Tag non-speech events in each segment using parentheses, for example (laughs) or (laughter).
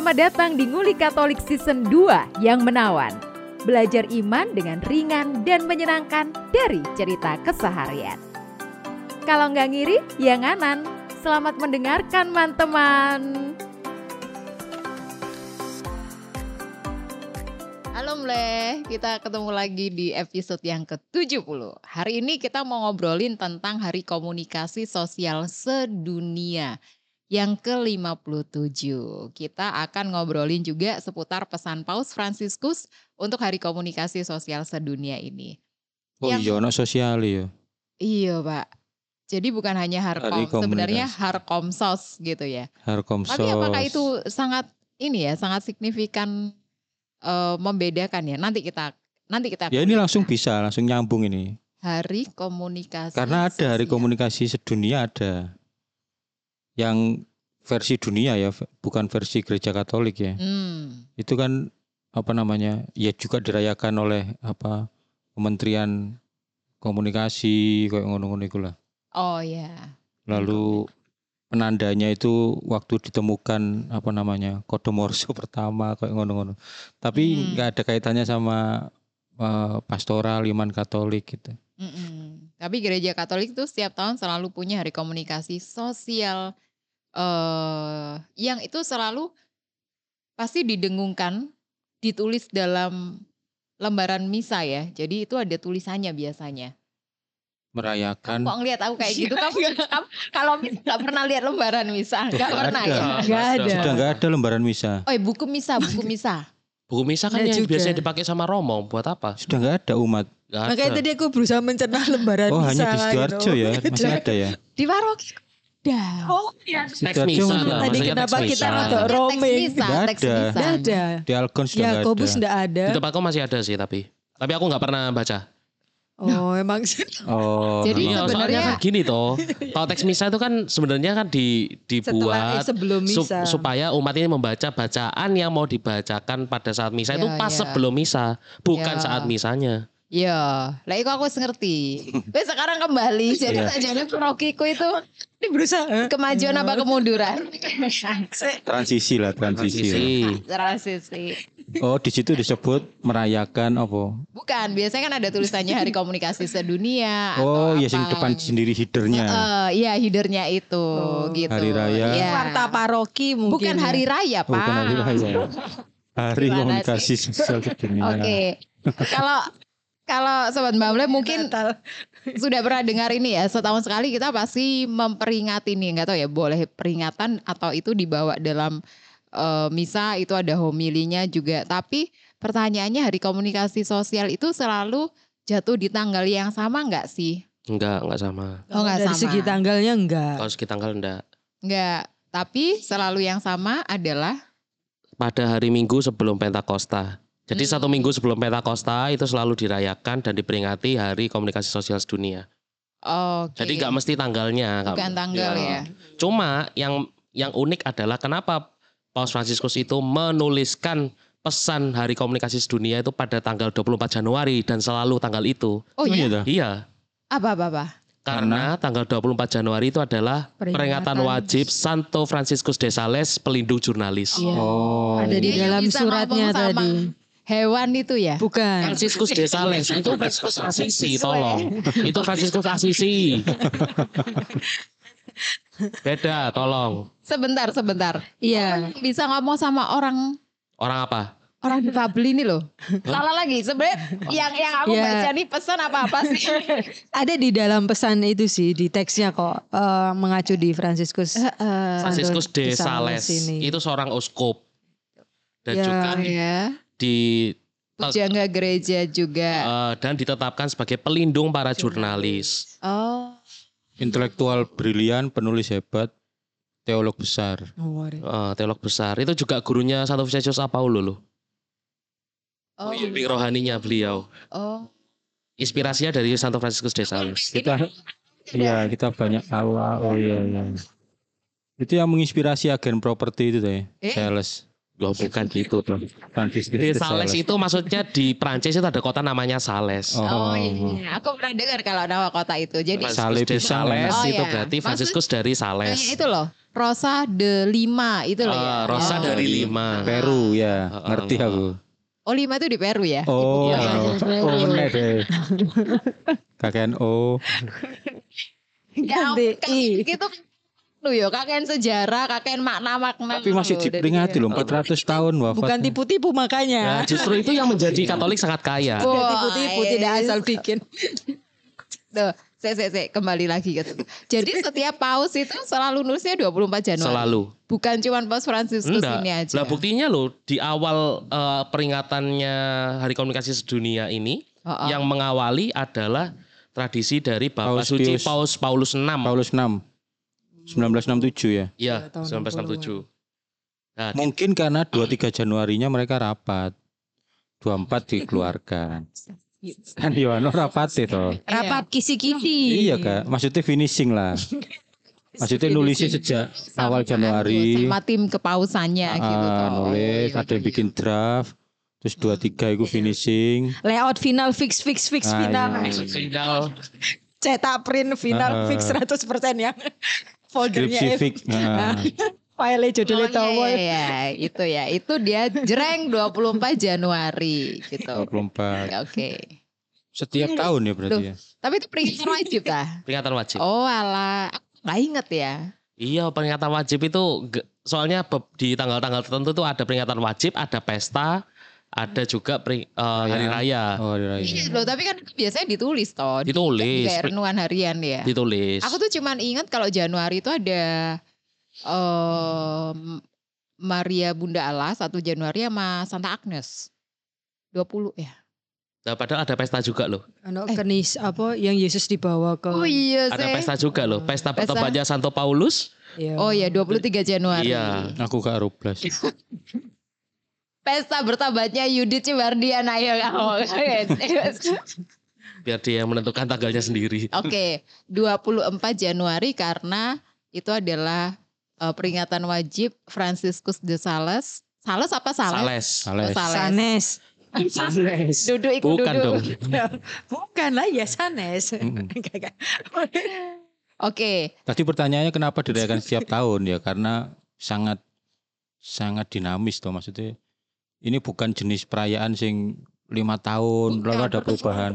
Selamat datang di Nguli Katolik Season 2 yang menawan. Belajar iman dengan ringan dan menyenangkan dari cerita keseharian. Kalau nggak ngiri, ya nganan. Selamat mendengarkan, teman-teman. Halo Mle, kita ketemu lagi di episode yang ke-70. Hari ini kita mau ngobrolin tentang Hari Komunikasi Sosial Sedunia yang ke-57. Kita akan ngobrolin juga seputar pesan Paus Fransiskus untuk Hari Komunikasi Sosial Sedunia ini. Oh Yang- iya, ono sosial ya. Iya, Pak. Jadi bukan hanya Hari Harkom, sebenarnya. Harkomsos gitu ya. Harkomsos. Tapi apakah itu sangat ini ya, sangat signifikan eh, membedakan ya? Nanti kita nanti kita Ya ini langsung bisa, langsung nyambung ini. Hari Komunikasi. Karena ada hari Sosial. komunikasi sedunia ada. Yang versi dunia ya, bukan versi gereja Katolik ya. Hmm. Itu kan apa namanya? Ya juga dirayakan oleh apa Kementerian Komunikasi kayak ngono-ngono lah. Oh ya. Lalu penandanya itu waktu ditemukan apa namanya kode Morse (laughs) pertama kayak ngono-ngono. Tapi Hmm. nggak ada kaitannya sama eh, pastoral iman Katolik gitu. Mm-mm. Tapi gereja Katolik itu setiap tahun selalu punya hari komunikasi sosial eh yang itu selalu pasti didengungkan, ditulis dalam lembaran misa ya. Jadi itu ada tulisannya biasanya. Merayakan Kok ngeliat aku kayak gitu? (laughs) Kamu, kamu kalau mis- nggak pernah lihat lembaran misa, nggak pernah ada. ya? Nggak ada. sudah nggak ada lembaran misa. Oh, ya, buku misa, buku misa. (laughs) Buku misa kan Iya yang juga. biasanya dipakai sama Romo buat apa? Sudah nggak ada umat. Gak Makanya ada. tadi aku berusaha mencerna lembaran Oh misa hanya di Sidoarjo gitu. ya, (laughs) masih ada ya. Di paroki. Dah. Oh, iya. Teks misa. lah, Tadi kenapa kita Teks roaming? teks ada. ada. Di Algon sudah Ya, ada. enggak ada. Di tempatku masih ada sih tapi. Tapi aku nggak pernah baca. Oh, emang sih. Oh. Jadi Iya, soalnya sebenarnya- kan gini toh. Kalau teks misa itu kan sebenarnya kan di Setelah dibuat eh, sebelum sup- misa. supaya umat ini membaca bacaan yang mau dibacakan pada saat misa itu Ya, pas ya. sebelum misa, bukan Ya. saat misanya. Iya, lah itu aku wis ngerti. (laughs) Wes sekarang kembali. Jadi Iya. sajane parokiku itu Ini berusaha. kemajuan apa kemunduran? Transisi lah, transisi. lah. Transisi. Transisi. Oh di situ disebut merayakan apa? Bukan, biasanya kan ada tulisannya Hari Komunikasi Sedunia. Oh atau ya sing depan sendiri hidernya. Eh, Iya, hidernya itu Oh. gitu. Hari raya. Iya. Warta paroki mungkin. Bukan ya. hari raya, Oh, Pak. bukan hari raya. Hari Gimana komunikasi sosial sedunia. Oke. (laughs) Kalau kalau sobat Mbak Mle mungkin Natal. sudah pernah dengar ini ya setahun sekali kita pasti memperingati nih nggak tahu ya boleh peringatan atau itu dibawa dalam eh, misa itu ada homilinya juga tapi pertanyaannya hari komunikasi sosial itu selalu jatuh di tanggal yang sama nggak sih Enggak, enggak sama. Oh, nggak Dari sama. segi tanggalnya enggak. Kalau segi tanggal enggak. nggak tapi selalu yang sama adalah pada hari Minggu sebelum Pentakosta. Jadi Hmm. satu minggu sebelum Pentakosta itu selalu dirayakan dan diperingati Hari Komunikasi Sosial Sedunia. oke Jadi nggak mesti tanggalnya. nggak- bukan tanggal ya, Cuma yang yang unik adalah kenapa Paus Fransiskus itu menuliskan pesan Hari Komunikasi Sedunia itu pada tanggal 24 Januari dan selalu tanggal itu. oh iya dah. Iya, apa apa apa karena tanggal 24 Januari itu adalah peringatan, Peringatan. wajib Santo Franciscus de Sales, pelindung jurnalis. Iya. Oh. Ada di dalam suratnya tadi. Hewan itu ya Bukan. Franciscus de Sales itu Franciscus Asisi tolong itu Franciscus Asisi (laughs) beda tolong sebentar sebentar Iya. bisa ngomong sama orang orang apa orang difabel ini loh. Salah lagi. Sebenarnya yang yang aku Ya. baca nih pesan apa-apa sih? (laughs) Ada di dalam pesan itu sih di teksnya kok eh, mengacu di Fransiskus. Franciscus de Di Sales ini. itu seorang uskup dan Ya. juga ya. Di Pujangga gereja juga. eh, dan ditetapkan sebagai pelindung para jurnalis Oh. Intelektual brilian, penulis hebat, teolog besar. Oh. Eh, teolog besar itu juga gurunya Santo Vincentius Apaulo loh Oh. Bimbing rohaninya beliau Oh. inspirasinya dari Santo Franciscus de Sales Kita Iya, kita banyak tahu. ah, Oh iya, iya. Itu yang menginspirasi agen properti itu deh, Eh? sales. Loh, bukan gitu dong. Franciscus Di de Sales itu maksudnya di Prancis itu ada kota namanya Sales. Oh, iya, aku pernah dengar kalau nama kota itu. Jadi de pisang Sales Oh, itu iya. berarti Maksud- Franciscus dari Sales. kayak itu loh, Rosa de Lima itu loh ya. Eh, Rosa Oh. dari Lima. Peru ya, Heeh. ngerti aku. Oh Lima itu di Peru ya? Oh, Iya. oh meneh deh. (laughs) Kakean O. Ya, Ganti I. gitu lu yo kakek sejarah, kakek makna-makna. Tapi masih diperingati loh 400 tahun Bukan wafatnya. tipu-tipu Nah, makanya. justru itu yang menjadi Katolik sangat kaya. Tidak tipu-tipu, tidak eh. asal bikin. (laughs) Tuh, saya, saya, saya kembali lagi ke situ. Jadi setiap paus itu selalu nulisnya 24 Januari. Selalu. Bukan cuma paus Fransiskus Enggak. ini aja. Lah buktinya loh di awal eh, peringatannya Hari Komunikasi Sedunia ini Oh, oh. yang mengawali adalah tradisi dari Bapak Paus Suci Pius. Paus Paulus VI. Paulus 6. 1967 ya. Iya, Tahun 1967. Nah, Mungkin karena 23 Januarinya mereka rapat. 24 dikeluarkan. Kan Yohano rapat itu. Rapat kisi-kisi. Iya kak, maksudnya finishing lah. Maksudnya nulisnya sejak awal Januari. sama tim kepausannya gitu Ah, toh. nulis, Iya, ada yang iya. bikin draft. Terus dua tiga itu finishing. Layout final fix fix fix Ah, final. iya. tinggal Cetak print final Ah. fix 100% ya. Foldernya Skripsi fix. Nah, (laughs) File Oh, judulnya iya, tahu. iya, iya, itu ya. Itu dia jreng 24 Januari gitu. 24. Oke. Setiap tahun ya berarti ya. Tapi itu peringatan wajib dah. (laughs) peringatan wajib. Oh alah, aku nggak inget ya. Iya, peringatan wajib itu soalnya di tanggal-tanggal tertentu tuh ada peringatan wajib, ada pesta, ada juga peri- eh, hari raya. Oh, hari raya. Iya loh, tapi kan biasanya ditulis toh. Di- Ditulis. Kayak renungan harian ya. Ditulis. Aku tuh cuman ingat kalau Januari itu ada em, Maria Bunda Allah 1 Januari sama Santa Agnes. 20 ya. Nah, padahal ada pesta juga loh. Ano kenis apa yang Yesus dibawa ke Oh iya Ada pesta juga loh. Pesta Pesta. pertobatannya Santo Paulus. Iya. Oh iya 23 Januari. Iya. Aku gak rublas. (laughs) Pesta bertobatnya Yudit Cibardian ayo (laughs) kamu. Biar dia yang menentukan tanggalnya sendiri. Oke, 24 Januari karena itu adalah eh, peringatan wajib Franciscus de Sales. Sales apa Sales? Sales. Oh, Sales. Sanes. Duduk ikut Bukan duduk. dong. (laughs) Bukan lah ya Sanes. (laughs) Oke, Tadi pertanyaannya kenapa dirayakan setiap tahun ya? Karena sangat sangat dinamis toh maksudnya. Ini bukan jenis perayaan sing lima tahun lalu ada perubahan.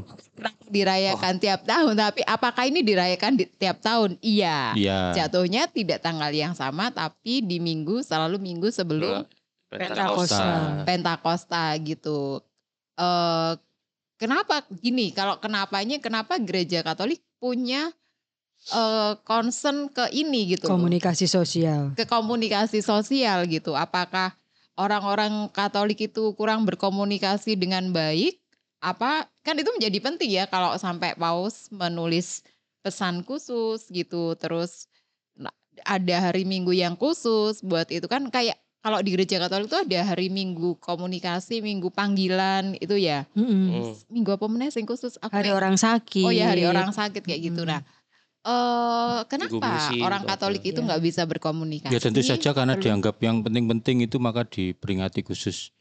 dirayakan tiap tahun, tapi apakah ini dirayakan di tiap tahun? Iya. Iya. Jatuhnya tidak tanggal yang sama, tapi di minggu selalu minggu sebelum Pentakosta. Pentakosta gitu. Eh kenapa gini? Kalau kenapanya kenapa gereja Katolik punya eh concern ke ini gitu? loh. Komunikasi sosial. Ke komunikasi sosial gitu. Apakah orang-orang Katolik itu kurang berkomunikasi dengan baik? Apa kan itu menjadi penting ya kalau sampai Paus menulis pesan khusus gitu. Terus ada hari Minggu yang khusus buat itu kan kayak kalau di gereja Katolik itu ada hari Minggu komunikasi, Minggu panggilan itu ya. Hmm. Minggu apa meneh sing khusus? Aku Hari kayak- orang sakit. Oh ya hari orang sakit kayak gitu. Mm. Nah, eh kenapa orang itu Katolik itu Ya. nggak bisa berkomunikasi? Ya tentu saja karena Perlu- dianggap yang penting-penting itu maka diperingati khusus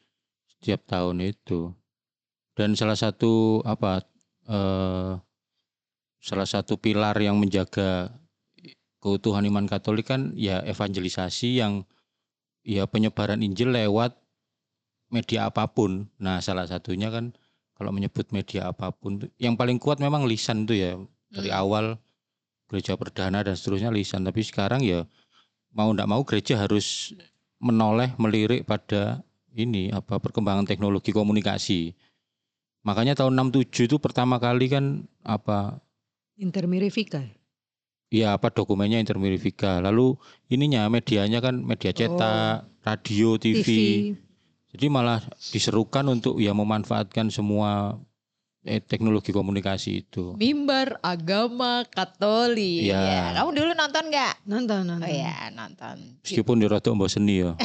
setiap tahun itu. Dan salah satu apa eh, salah satu pilar yang menjaga keutuhan iman Katolik kan ya evangelisasi yang ya penyebaran Injil lewat media apa pun. Nah, salah satunya kan kalau menyebut media apa pun yang paling kuat memang lisan tuh ya. Dari Hmm. awal gereja perdana dan seterusnya lisan, tapi sekarang ya mau ndak mau gereja harus menoleh melirik pada ini apa perkembangan teknologi komunikasi. Makanya tahun 67 itu pertama kali kan apa Intermirifika. ya apa dokumennya intermirifika. Lalu ininya medianya kan media cetak, radio, TV. TV. Jadi malah diserukan untuk ya memanfaatkan semua eh, teknologi komunikasi itu. Mimbar agama Katolik. Iya. Ya, Kamu dulu nonton nggak? Nonton nonton. Oh ya nonton. Meskipun di rada mbok seni ya. (laughs)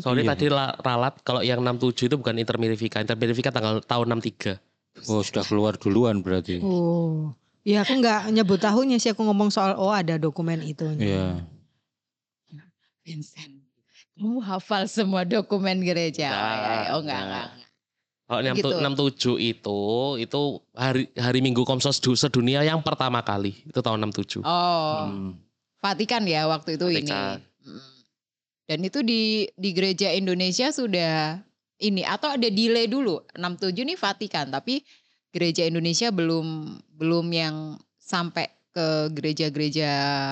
Sorry Iya. tadi la- ralat kalau yang 67 itu bukan intermirifika. Intermirifika tanggal tahun 63. Oh sudah keluar duluan berarti. Oh. Ya aku nggak nyebut tahunnya sih aku ngomong soal oh ada dokumen itu. Iya. Vincent. Kamu hafal semua dokumen gereja. oh, ya, ya. oh enggak, Nah, enggak. Kalau Gitu. 67 itu itu hari hari Minggu Komsos du- sedunia yang pertama kali itu tahun 67. Oh, Hmm. Vatikan ya waktu itu Vatikan. ini. Mm. Dan itu di di gereja Indonesia sudah ini atau ada delay dulu. 67 nih Vatikan, tapi gereja Indonesia belum belum yang sampai ke gereja-gereja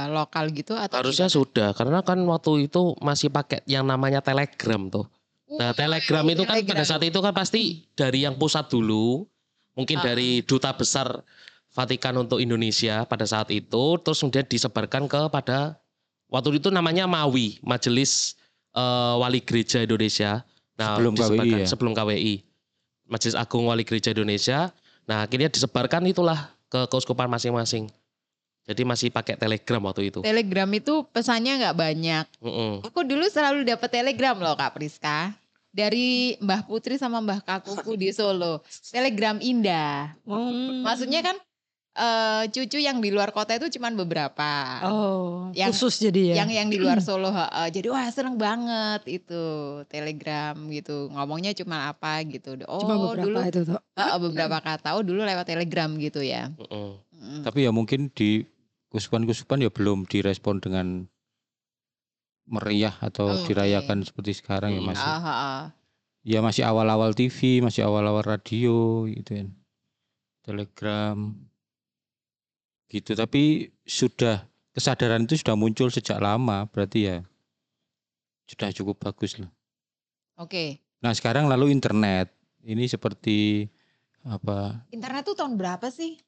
lokal gitu atau Harusnya sudah karena kan waktu itu masih pakai yang namanya Telegram tuh. Nah, Telegram itu kan pada saat itu kan pasti dari yang pusat dulu, mungkin Ah. dari duta besar Vatikan untuk Indonesia pada saat itu, terus kemudian disebarkan kepada waktu itu namanya MAWI, Majelis eh, Wali Gereja Indonesia. Nah, Sebelum KWI ya? sebelum KWI, Majelis Agung Wali Gereja Indonesia. Nah, akhirnya disebarkan itulah ke keuskupan masing-masing. Jadi masih pakai Telegram waktu itu. Telegram itu pesannya nggak banyak. Mm-mm. Aku dulu selalu dapat telegram loh Kak Priska. Dari Mbah Putri sama Mbah Kakuku di Solo. Telegram indah. Hmm. Maksudnya kan eh, cucu yang di luar kota itu cuman beberapa. Oh, Yang- khusus jadi ya. Yang yang di luar (clears throat) Solo. heeh. jadi wah seneng banget itu telegram gitu. Ngomongnya cuma apa gitu. Oh Cuma beberapa dulu itu tuh. heeh, (clears throat) beberapa kata. Oh dulu lewat telegram gitu ya. Mm-mm. Mm. Tapi ya mungkin di kusupan-kusupan ya belum direspon dengan meriah atau Oke. dirayakan seperti sekarang ya masih. Ah, ah, ah. Ya masih awal-awal TV, masih awal-awal radio gitu kan. Telegram gitu tapi sudah kesadaran itu sudah muncul sejak lama berarti ya sudah cukup bagus lah. Oke. Nah sekarang lalu internet ini seperti apa Internet tuh tahun berapa sih?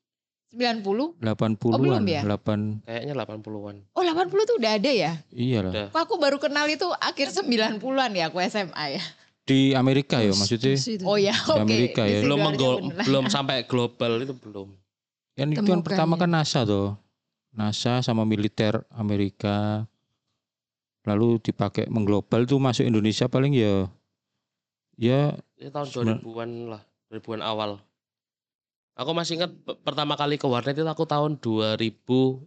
90? 80-an, belum ya? 8 Kayaknya 80-an. Oh 80 tuh udah ada ya? iyalah. Udah. Kok aku baru kenal itu akhir 90-an ya aku SMA ya. Di Amerika ya maksudnya. Oh ya, Di oke. Amerika Di ya. belum menggol, belum sampai global itu belum. kan itu Temukan pertama ya. kan NASA tuh. NASA sama militer Amerika lalu dipakai mengglobal tuh masuk Indonesia paling ya ya Itu tahun Sembilan- 2000-an lah, 2000-an awal. Aku masih ingat pe- pertama kali ke warnet itu aku tahun 2006.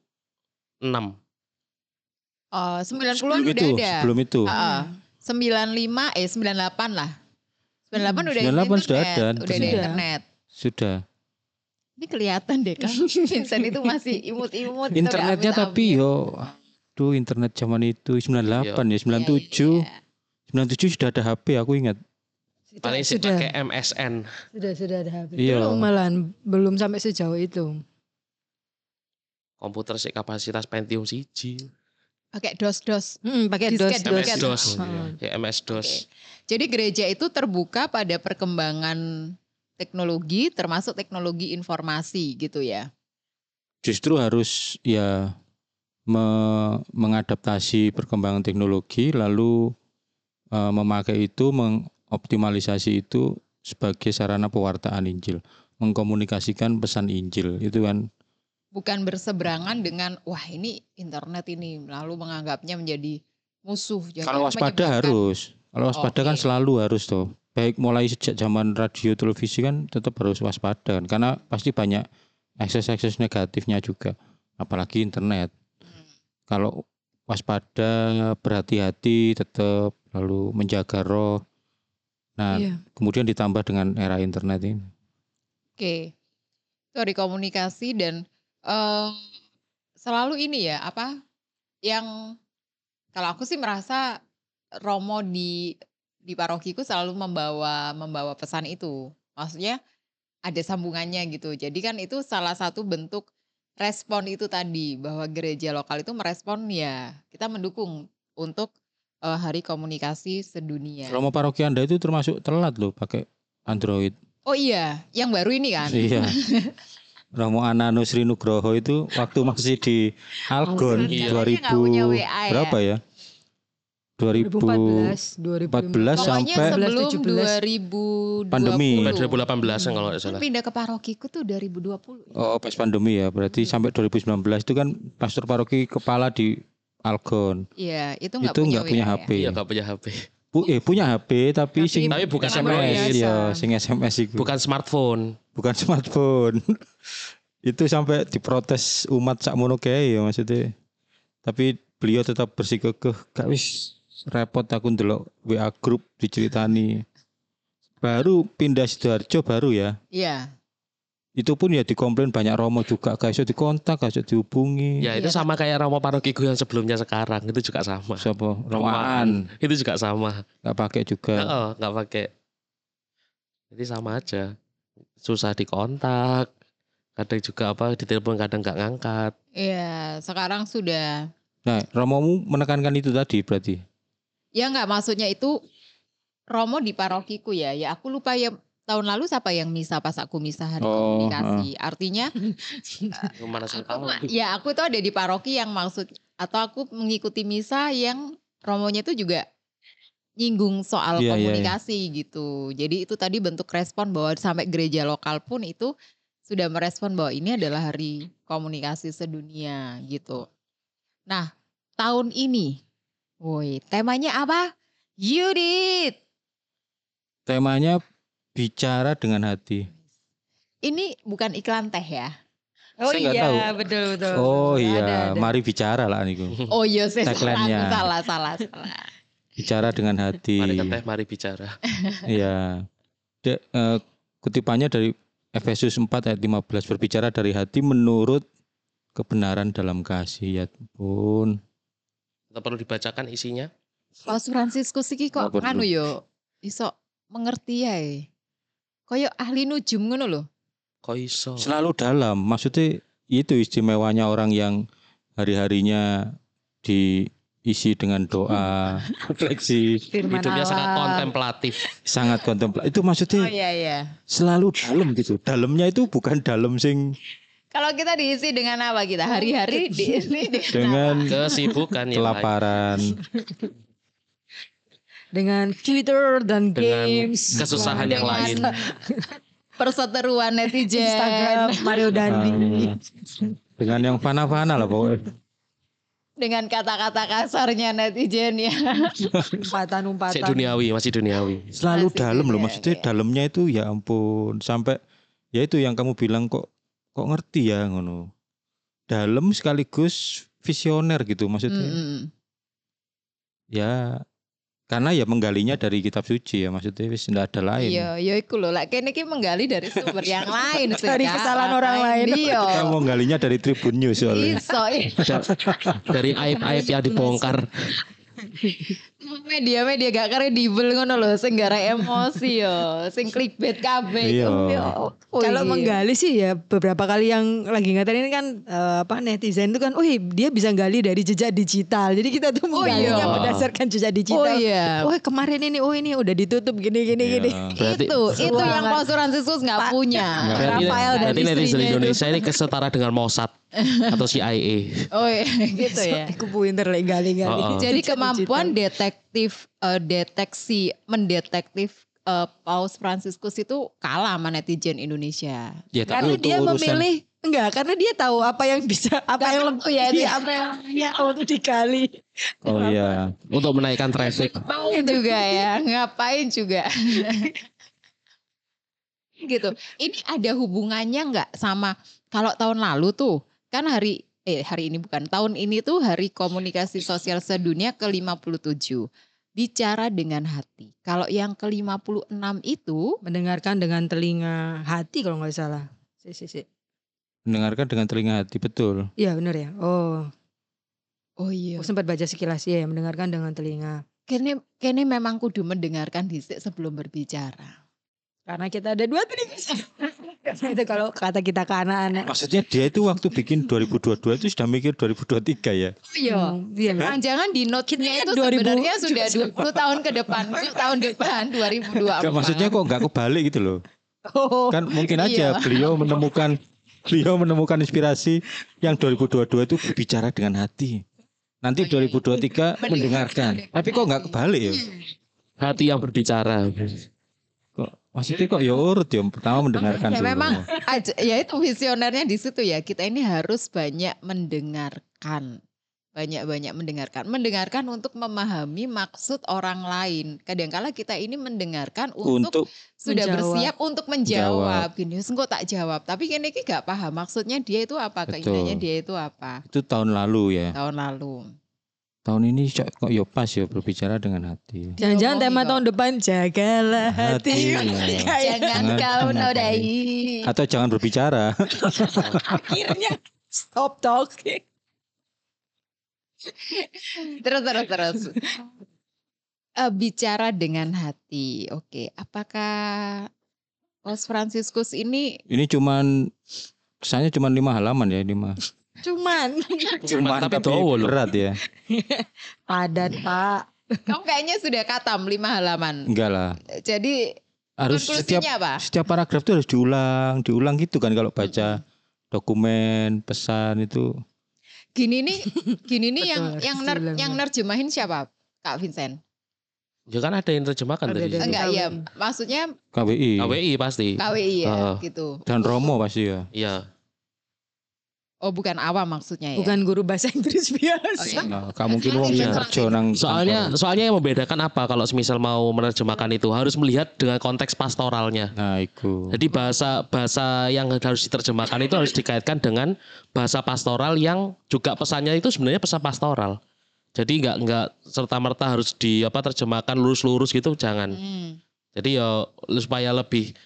Oh, 90-an sebelum udah itu ada. sebelum itu Heeh. 95 eh 98 lah. 98 udah 98 internet. sudah ada Udah ada internet. sudah Ini kelihatan deh kan (laughs) Vincent itu masih imut-imut. gitu, internetnya tapi yo aduh internet zaman itu 98 ya Iya, 97 iya. 97 sudah ada HP aku ingat Sudah, Paling sih sudah, pakai MSN. sudah, sudah ada HP. Iya. Belum malahan, belum sampai sejauh itu. Komputer sih kapasitas Pentium siji. Pakai DOS-DOS. Hmm, pakai Disket, dos, dos. Heeh. Ya MS DOS. Oke. Jadi gereja itu terbuka pada perkembangan teknologi termasuk teknologi informasi gitu ya. justru harus ya me- mengadaptasi perkembangan teknologi lalu eh, memakai itu mengoptimalisasi itu sebagai sarana pewartaan Injil. Mengkomunikasikan pesan Injil itu kan? Bukan berseberangan dengan wah ini internet ini lalu menganggapnya menjadi musuh. Jadi kalau waspada menyebabkan- harus. Kalau waspada kan Oke. selalu harus tuh baik mulai sejak zaman radio televisi kan tetap harus waspada kan? Karena pasti banyak akses-akses negatifnya juga apalagi internet. Hmm. kalau waspada berhati-hati tetap lalu menjaga roh nah Iya. kemudian ditambah dengan era internet ini Oke. Itu hari komunikasi dan eh, selalu ini ya apa yang kalau aku sih merasa Romo di di parokiku selalu membawa membawa pesan itu. Maksudnya ada sambungannya gitu. Jadi kan itu salah satu bentuk respon itu tadi bahwa gereja lokal itu merespon ya kita mendukung untuk eh, hari komunikasi sedunia. Romo paroki anda itu termasuk telat loh pakai Android Oh iya, yang baru ini kan. iya (laughs) Romo Anano Sri Nugroho itu waktu masih di Algon Iya. Nggak punya 2000 WA ya. berapa ya 2000 2014, 14 Pokoknya sampai sebelum 17. 2020. Pandemi. Sampai 2018 kan kalau nggak Kan salah. pindah ke parokiku tuh 2020. Oh pas pandemi ya berarti sampai 2019 itu kan pastor paroki kepala di Algon Iya, itu nggak itu punya, punya HP. Iya nggak punya HP. Bu, eh punya HP tapi, Tapi- sing Tapi bukan biasa. ya sing SMS itu Bukan smartphone. bukan (laughs) smartphone. itu sampai diprotes umat sak mono kae ya maksudnya. Tapi beliau tetap bersikukuh gak wis repot aku ndelok WA grup diceritani. Baru pindah Sidoarjo baru ya. Iya. Itu pun ya dikomplain banyak Romo juga gak iso dikontak, gak iso dihubungi. Ya itu Iya, sama kayak Romo Parokiku yang sebelumnya sekarang itu juga sama. Siapa? Romaan. Itu juga sama. Gak pakai juga. Oh, nggak pakai. Jadi sama aja. Susah dikontak. Kadang juga apa ditelepon kadang nggak ngangkat. Iya, sekarang sudah Nah, Romomu menekankan itu tadi berarti. ya nggak maksudnya itu Romo di parokiku ya. Ya aku lupa ya tahun lalu siapa yang misa pas aku misa hari Oh, komunikasi. Artinya (laughs) Mana saya tahu. ya aku tuh ada di paroki yang maksud atau aku mengikuti misa yang romonya itu juga nyinggung soal Iya, iya, iya. komunikasi gitu. Jadi itu tadi bentuk respon bahwa sampai gereja lokal pun itu sudah merespon bahwa ini adalah hari komunikasi sedunia gitu. Nah, tahun ini woi, temanya apa? Yudit. Temanya bicara dengan hati. Ini bukan iklan teh ya. Oh Saya iya, tahu. betul betul. Oh Ada, iya, ada. mari bicara lah niku. Oh iya, saya salah, salah, salah. Bicara dengan hati. Mari teh, mari bicara. (laughs) Iya. De- eh, kutipannya dari Efesus 4 ayat 15 berbicara dari hati menurut kebenaran dalam kasih ya pun. Kita perlu dibacakan isinya. Paus Fransiskus iki kok perlu. anu yo iso mengerti ya. Koyo ahli nujum ngono lho. Kok iso? Selalu dalam. Maksudnya itu istimewanya orang yang hari-harinya diisi dengan doa, (laughs) refleksi, Hidupnya sangat Allah. kontemplatif. sangat kontemplatif. Itu Oh maksudnya iya iya. selalu dalam gitu. Dalamnya itu bukan dalam sing Kalau kita diisi dengan apa kita? Hari-hari (laughs) diisi dengan, dengan Kesibukan lain. kelaparan. (laughs) dengan Twitter dan Dengan games, kesusahan yang Dengan lain. (laughs) perseteruan netizen. Instagram, Mario Dandi. Ah, dengan yang fana-fana lah pokoknya. dengan kata-kata kasarnya netizen ya. Umpatan-umpatan. duniawi, masih duniawi. Selalu Masih dalam loh maksudnya iya. dalamnya itu ya ampun sampai ya itu yang kamu bilang kok kok ngerti ya ngono. Dalam sekaligus visioner gitu maksudnya. Mm-mm. Ya karena ya menggalinya dari kitab suci ya maksudnya wis enggak ada lain. Iya, ya iku lho. Lek kene iki menggali dari sumber yang lain sih. Dari kesalahan orang lain. Iya. Kita mau galinya dari Tribun News soalnya. Iso. iya. Dari aib-aib yang dibongkar. Media-media gak kredibel ngono lho, sing gara emosi yo, sing clickbait kabeh. Iya. Yo, oh Kalau iya. menggali sih ya beberapa kali yang lagi ngatain ini kan eh, apa netizen itu kan, wih dia bisa gali dari jejak digital. Jadi kita tuh Oh, menggalinya iya. berdasarkan jejak Oh digital. iya. Oh kemarin ini, oh ini udah ditutup gini gini Iya. gini. Berarti- itu, itu yang. Paus Fransiskus nggak punya. Berarti, Rafael dan berarti netizen. Indonesia ini kesetara dengan Mossad atau CIA. (laughs) Oh iya, gitu ya. Aku pinter lah gali-gali. Oh, oh. Jadi kemampuan digital. Detektif eh, deteksi mendetektif eh, Paus Fransiskus itu kalah sama netizen Indonesia. Ya karena dia urusan memilih enggak karena dia tahu apa yang bisa apa yang lebih ya, itu iya, apa yang ya untuk digali. Oh iya. Untuk menaikkan traffic. Ngapain juga ya, ngapain juga. (laughs) gitu. Ini ada hubungannya nggak sama kalau tahun lalu tuh kan hari eh hari ini bukan tahun ini tuh hari komunikasi sosial sedunia ke-57. Bicara dengan hati. Kalau yang ke-56 itu Mendengarkan dengan telinga hati kalau nggak salah. Si, si, si. Mendengarkan dengan telinga hati betul. Iya benar ya. Oh, oh iya. aku sempat baca sekilas ya, mendengarkan dengan telinga. Kene kene memang kudu mendengarkan dhisik sebelum berbicara. Karena kita ada dua. Karena (laughs) itu kalau kata kita ke anak-anak. Maksudnya dia itu waktu bikin 2022 itu sudah mikir 2023 ya. Iya. Hmm, Iya. Jangan-jangan di note-nya itu 2000 sebenarnya sudah 20 tahun ke depan, 10 tahun depan 2024. Enggak, maksudnya kok nggak kebalik gitu loh. Oh, Kan mungkin aja Iya. beliau menemukan beliau menemukan inspirasi yang 2022 itu bicara dengan hati. Nanti Oh, iya, 2023 mendengarkan. Tapi kok nggak kebalik ya? Hati yang berbicara. Maksudnya kok ya urut ya pertama mendengarkan Ya dulu. memang aja, ya itu visionernya di situ ya. Kita ini harus banyak mendengarkan. Banyak-banyak mendengarkan. Mendengarkan untuk memahami maksud orang lain. Kadangkala kita ini mendengarkan untuk, untuk sudah Menjawab. bersiap untuk menjawab. Gini, "Wes, engko tak jawab. Tapi kini ki gak paham maksudnya dia itu apa, Betul. keinginannya dia itu apa. itu tahun lalu ya. Tahun lalu. Tahun ini kok ya pas ya berbicara dengan hati. Jangan-jangan tema kok. tahun depan jagalah hati. Hati, ya. (laughs) Jangan kau nodai. Atau jangan berbicara. (laughs) Akhirnya stop talking. Terus terus terus. Eh, bicara dengan hati. Oke, apakah Paus Franciscus ini Ini cuman kesannya cuman lima halaman ya lima. Cuman (laughs) Cuman tapi tapi dowo loh. berat ya. (laughs) padat pak. kamu kayaknya sudah katam lima halaman. Enggak lah. Jadi Harus setiap apa? setiap paragraf itu harus diulang, diulang gitu kan kalau baca dokumen, pesan itu. Gini nih, gini nih (laughs) yang yang ner, yang nerjemahin siapa? Kak Vincent. Ya kan ada yang terjemahkan Ada tadi. Enggak KWI. ya, maksudnya KWI KWI pasti. KWI ya Ah. gitu. dan Romo pasti ya. Iya. Oh, bukan awam maksudnya ya. Bukan guru bahasa Inggris (laughs) biasa. Oke. Nah, gak mungkin wong sing kerja nang Soalnya kantor. soalnya yang membedakan apa kalau semisal mau menerjemahkan itu harus melihat dengan konteks pastoralnya. Nah, itu. Jadi bahasa bahasa yang harus diterjemahkan itu harus dikaitkan dengan bahasa pastoral yang juga pesannya itu sebenarnya pesan pastoral. Jadi nggak nggak serta merta harus di apa terjemahkan lurus-lurus gitu jangan. Hmm. Jadi ya supaya lebih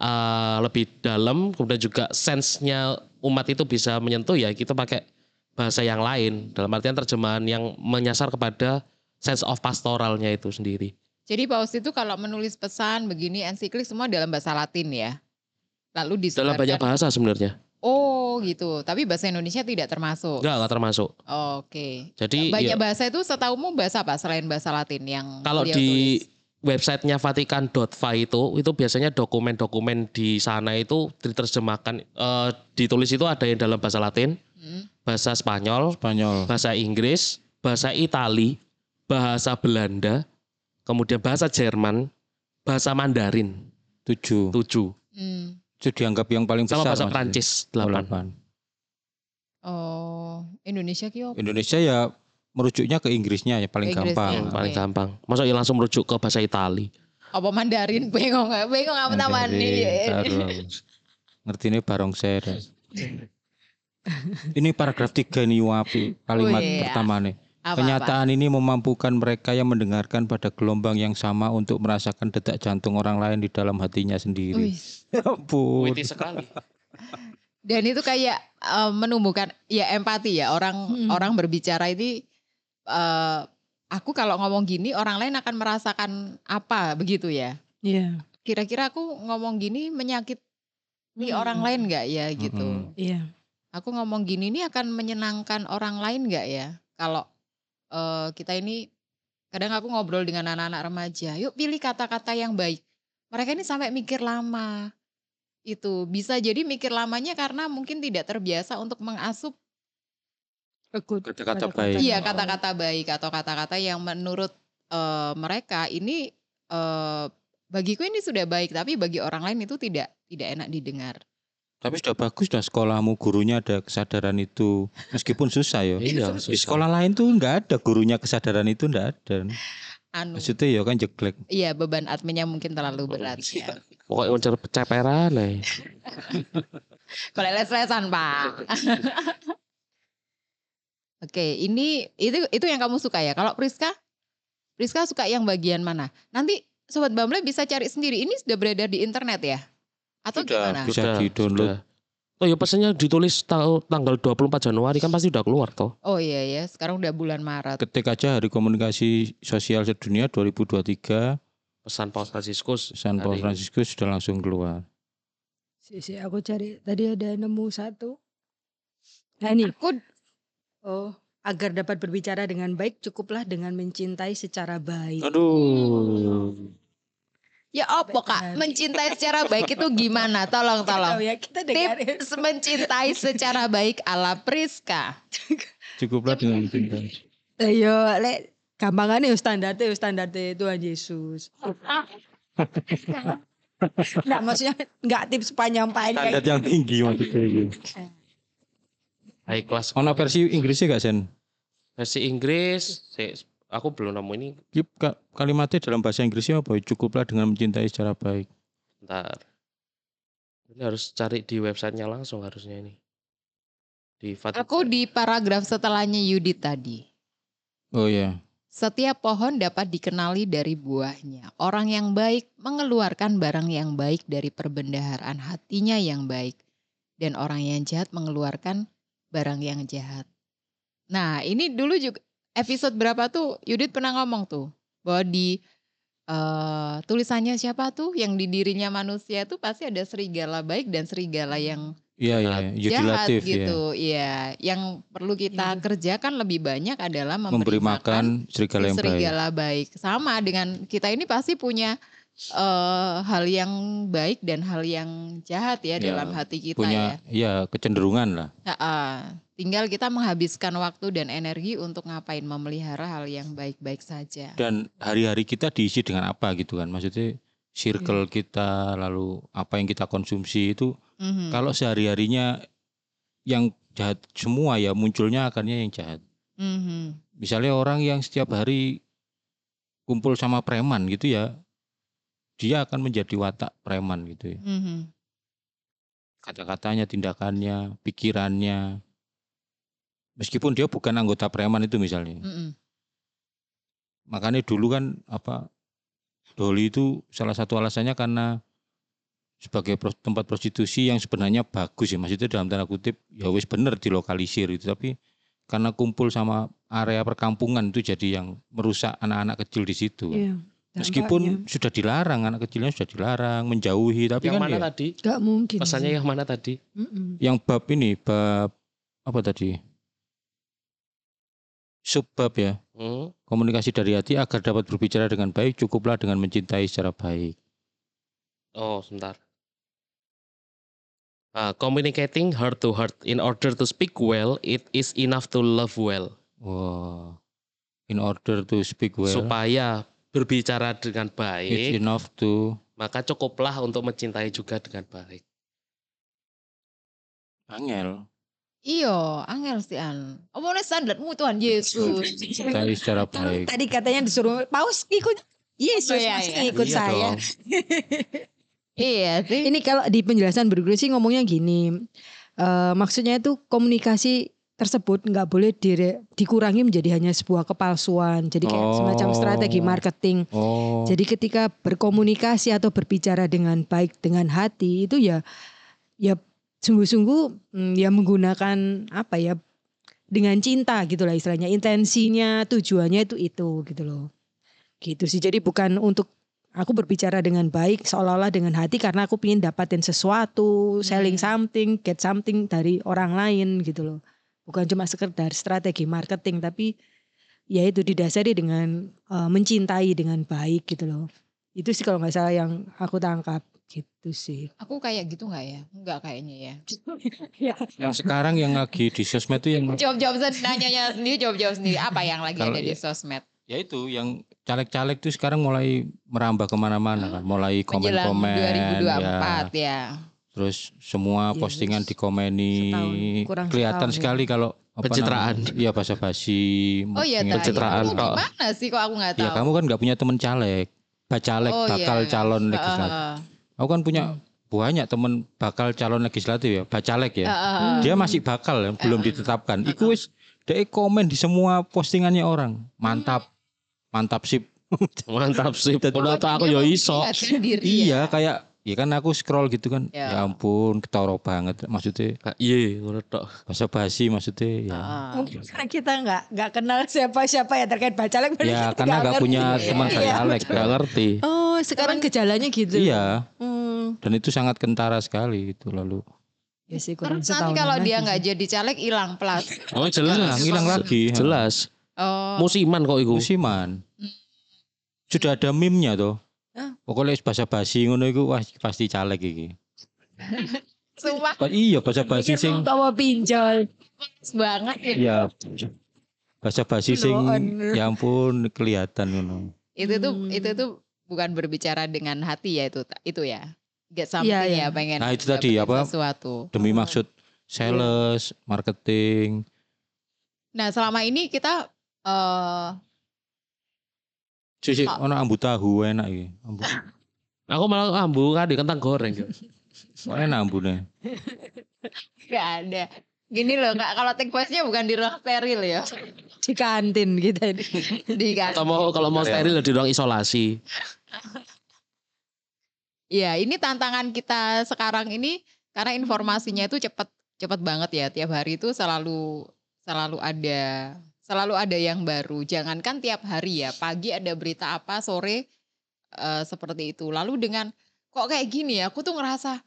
uh, lebih dalam kemudian juga sense-nya umat itu bisa menyentuh ya kita pakai bahasa yang lain dalam artian terjemahan yang menyasar kepada sense of pastoralnya itu sendiri. Jadi Paus itu kalau menulis pesan begini ensiklik semua dalam bahasa Latin ya. Lalu Dalam disebarkan. banyak bahasa sebenarnya. Oh gitu. Tapi bahasa Indonesia tidak termasuk. Enggak, enggak termasuk. Oke. Jadi Banyak ya, bahasa itu setaumu bahasa apa selain bahasa Latin yang kalau di tulis? Websitenya Vatikan.va itu itu biasanya dokumen-dokumen di sana itu diterjemahkan eh, ditulis itu ada yang dalam bahasa Latin, Hmm. bahasa Spanyol, Spanyol. bahasa Inggris, bahasa Itali, bahasa Belanda, kemudian bahasa Jerman, bahasa Mandarin Tujuh. tujuh, Hmm. Itu dianggap yang paling besar. sama bahasa. Prancis delapan. Oh, Indonesia apa? Indonesia ya merujuknya ke Inggrisnya ya paling Inggris, gampang. ya. Paling gampang. Masa ya langsung merujuk ke bahasa Itali. Apa Mandarin? Bengong nggak? Bengong apa taruh. Ngerti ini barongser. ini paragraf tiga nih wapi kalimat Oh, iya. pertama nih. Apa, Kenyataan ini memampukan mereka yang mendengarkan pada gelombang yang sama untuk merasakan detak jantung orang lain di dalam hatinya sendiri. (laughs) Ya ampun. Sekali. Dan itu kayak eh, menumbuhkan ya empati ya orang Hmm. orang berbicara ini eh, aku kalau ngomong gini orang lain akan merasakan apa begitu ya. Iya. Kira-kira aku ngomong gini menyakiti Hmm. orang lain nggak ya gitu. Mm-mm. Iya. Aku ngomong gini ini akan menyenangkan orang lain nggak ya? Kalau eh, kita ini kadang aku ngobrol dengan anak-anak remaja, yuk pilih kata-kata yang baik. Mereka ini sampai mikir lama. Itu bisa jadi mikir lamanya karena mungkin tidak terbiasa untuk mengasup Kata-kata baik. iya kata-kata baik atau kata-kata yang menurut eh, mereka ini eh, bagiku ini sudah baik tapi bagi orang lain itu tidak tidak enak didengar. Tapi sudah bagus dah sekolahmu gurunya ada kesadaran itu. Meskipun susah ya. Iya, Di sekolah lain tuh nggak ada gurunya kesadaran itu nggak ada. Anu, Maksudnya ya kan jeglek. iya beban adminnya mungkin terlalu berat ya. Pokoknya unsur peceperan eh. (laughs) Kalau les-lesan pak. (laughs) Oke, ini itu itu yang kamu suka ya. Kalau Priska, Priska suka yang bagian mana? Nanti sobat Bamble bisa cari sendiri. Ini sudah beredar di internet ya? Atau Sudah, gimana? bisa. di-download. Oh ya pesannya ditulis tahu tanggal 24 Januari kan pasti udah keluar toh. Oh iya ya, sekarang udah bulan Maret. Ketik aja Hari Komunikasi Sosial Sedunia 2023 Pesan Paus Fransiskus. San Paul hari ini. Franciscus sudah langsung keluar. Si, si, aku cari tadi ada nemu satu. Nah ini. Aku Oh, agar dapat berbicara dengan baik cukuplah dengan mencintai secara baik. Aduh. ya apa kak? Mencintai secara baik itu gimana? Tolong tolong. Ya kita dengar. Tips mencintai secara baik ala Priska. Cukuplah dengan cinta. Ayo, lek gampangannya ya standarnya ya standarnya Tuhan Yesus. (laughs) Nggak maksudnya nggak tips penyampaian Standar kayak yang tinggi maksudnya. High class. Ono versi Inggrisnya gak Sen? Versi Inggris, saya- aku belum nemu ini. Ka- Kalimatnya dalam bahasa Inggrisnya apa? Cukuplah dengan mencintai secara baik. Bentar. Ini harus cari di websitenya langsung harusnya ini. Di Vatikan. Aku di paragraf setelahnya Yudit tadi. Oh ya. Setiap pohon dapat dikenali dari buahnya. Orang yang baik mengeluarkan barang yang baik dari perbendaharaan hatinya yang baik. Dan orang yang jahat mengeluarkan barang yang jahat. Nah ini dulu juga episode berapa tuh Yudit pernah ngomong tuh. Bahwa di eh, tulisannya siapa tuh yang di dirinya manusia itu pasti ada serigala baik dan serigala yang Iya iya, jahat yudilatif ya. gitu. Iya, yang perlu kita Iya. kerjakan lebih banyak adalah memberi, Memberi makan serigala yang baik. serigala baik. Sama dengan kita ini pasti punya eh, hal yang baik dan hal yang jahat ya, Ya, dalam hati kita Punya ya. ya kecenderungan lah. Ha-ha. Tinggal kita menghabiskan waktu dan energi untuk ngapain memelihara hal yang baik-baik saja. Dan hari-hari kita diisi dengan apa gitu kan. Maksudnya circle kita lalu apa yang kita konsumsi itu Mhm, kalau sehari-harinya yang jahat semua ya munculnya akannya yang jahat. mhm. Misalnya orang yang setiap hari kumpul sama preman gitu ya, dia akan menjadi watak preman gitu ya. Mhm. Kata-katanya, tindakannya, pikirannya. Meskipun dia bukan anggota preman itu misalnya. Mhm. Makanya dulu kan apa Doli itu salah satu alasannya karena sebagai pros- tempat prostitusi yang sebenarnya bagus ya maksudnya dalam tanda kutip ya wis bener dilokalisir itu tapi karena kumpul sama area perkampungan itu jadi yang merusak anak-anak kecil di situ kan. Meskipun dampaknya. sudah dilarang anak kecilnya sudah dilarang menjauhi tapi yang kan mana ya, tadi? Gak mungkin. Pesannya sih. yang mana tadi? Mm-mm. yang bab ini bab apa tadi subbab ya Hmm? komunikasi dari hati agar dapat berbicara dengan baik cukuplah dengan mencintai secara baik Oh, sebentar. Ah, communicating heart to heart in order to speak well, it is enough to love well. Wow. In order to speak well, Supaya berbicara dengan it's baik, enough to maka cukuplah untuk mencintai juga dengan baik. angel, Iya, angel sih an. Omongnya standarmu Tuhan Yesus. mencintai secara baik. tadi katanya disuruh paus ikut Yesus Oh, iya, masa iya. ikut Iya saya. (laughs) iya sih. Ini kalau di penjelasan berikut sih ngomongnya gini. eh, maksudnya itu komunikasi tersebut nggak boleh dire- dikurangi menjadi hanya sebuah kepalsuan. Jadi kayak semacam Oh. strategi marketing. Oh, Jadi ketika berkomunikasi atau berbicara dengan baik dengan hati itu ya ya sungguh-sungguh mm, ya menggunakan apa ya dengan cinta gitu lah istilahnya intensinya tujuannya itu itu gitu loh gitu sih jadi bukan untuk aku berbicara dengan baik seolah-olah dengan hati karena aku ingin dapatin sesuatu selling something get something dari orang lain gitu loh bukan cuma sekedar strategi marketing tapi ya itu didasari dengan eh, mencintai dengan baik gitu loh itu sih kalau nggak salah yang aku tangkap gitu sih Aku kayak gitu nggak ya? Enggak kayaknya ya. (laughs) ya yang sekarang yang lagi di sosmed itu yang Jawab-jawab sendiri, nanyanya sendiri, jawab-jawab sendiri. Apa yang lagi Kalau ada di ya- sosmed? ya itu yang caleg-caleg tuh sekarang mulai merambah ke mana-mana kan, mulai komen-komen, ya. 2024 ya. Terus semua Iya, postingan terus dikomeni, setahun, kurang kelihatan setahun ya. sekali kalau apa Pencitraan. namanya, Iya basa-basi. Oh iya, postingan. tak. Pencitraan kok. Gimana sih kok aku nggak tahu? Ya kamu kan nggak punya teman caleg, bacalek Oh, bakal iya. calon legislatif. heeh. Aku kan punya banyak teman bakal calon legislatif ya, bacalek ya. Heeh, heeh. Dia masih bakal ya, belum ditetapkan. Iku wis dia komen di semua postingannya orang. Mantap. Mantap sip. Mantap (laughs) tak aku yo mau iso. iya, ya. kayak ya kan aku scroll gitu kan. Ya. Ya, ampun, ketoro banget maksudnya. Iya, ngono tok. Basa basi maksudnya ya. Heeh. mungkin karena kita nggak nggak kenal siapa-siapa ya terkait bacalek berarti Ya karena nggak ngerti. punya teman Iya. bacalek. Gak kan. ngerti. oh sekarang gejalanya gitu Iya, Hmm. dan itu sangat kentara sekali itu lalu. ya sih kurang Terus nanti kalau dia sih. nggak jadi caleg hilang plat. Oh jelas. Hilang, hilang lagi. Jelas. Oh. Musiman kok iku. Musiman. Hmm. Sudah ada meme-nya tuh. Hah? Pokoknya basa basi ngono iku wah pasti caleg iki. (laughs) Sumpah Iya basa basi sing bawa pinjol banget ya. Iya. Basa basi sing ya ampun kelihatan ngono. Itu tuh Hmm. itu tuh bukan berbicara dengan hati ya itu itu ya. Get something Iya, iya. ya pengen. Nah, itu tadi, apa? Sesuatu. Demi maksud sales, marketing. Nah selama ini kita eh Sik Ah. ono ambu tahu enak iki. Ambu. (laughs) Aku malah ambu kan di kentang goreng. Kok enak ambune. (laughs) nggak ada Gini loh kak, kalau take voice-nya bukan di ruang steril ya. Di kantin kita ini. (laughs) Di kan. Atau mau kalau mau steril di ruang isolasi. Ya ini tantangan kita sekarang ini karena informasinya itu cepat cepat banget ya. Tiap hari itu selalu selalu ada selalu ada yang baru. Jangankan tiap hari ya, pagi ada berita apa, sore eh, seperti itu. Lalu dengan kok kayak gini ya, aku tuh ngerasa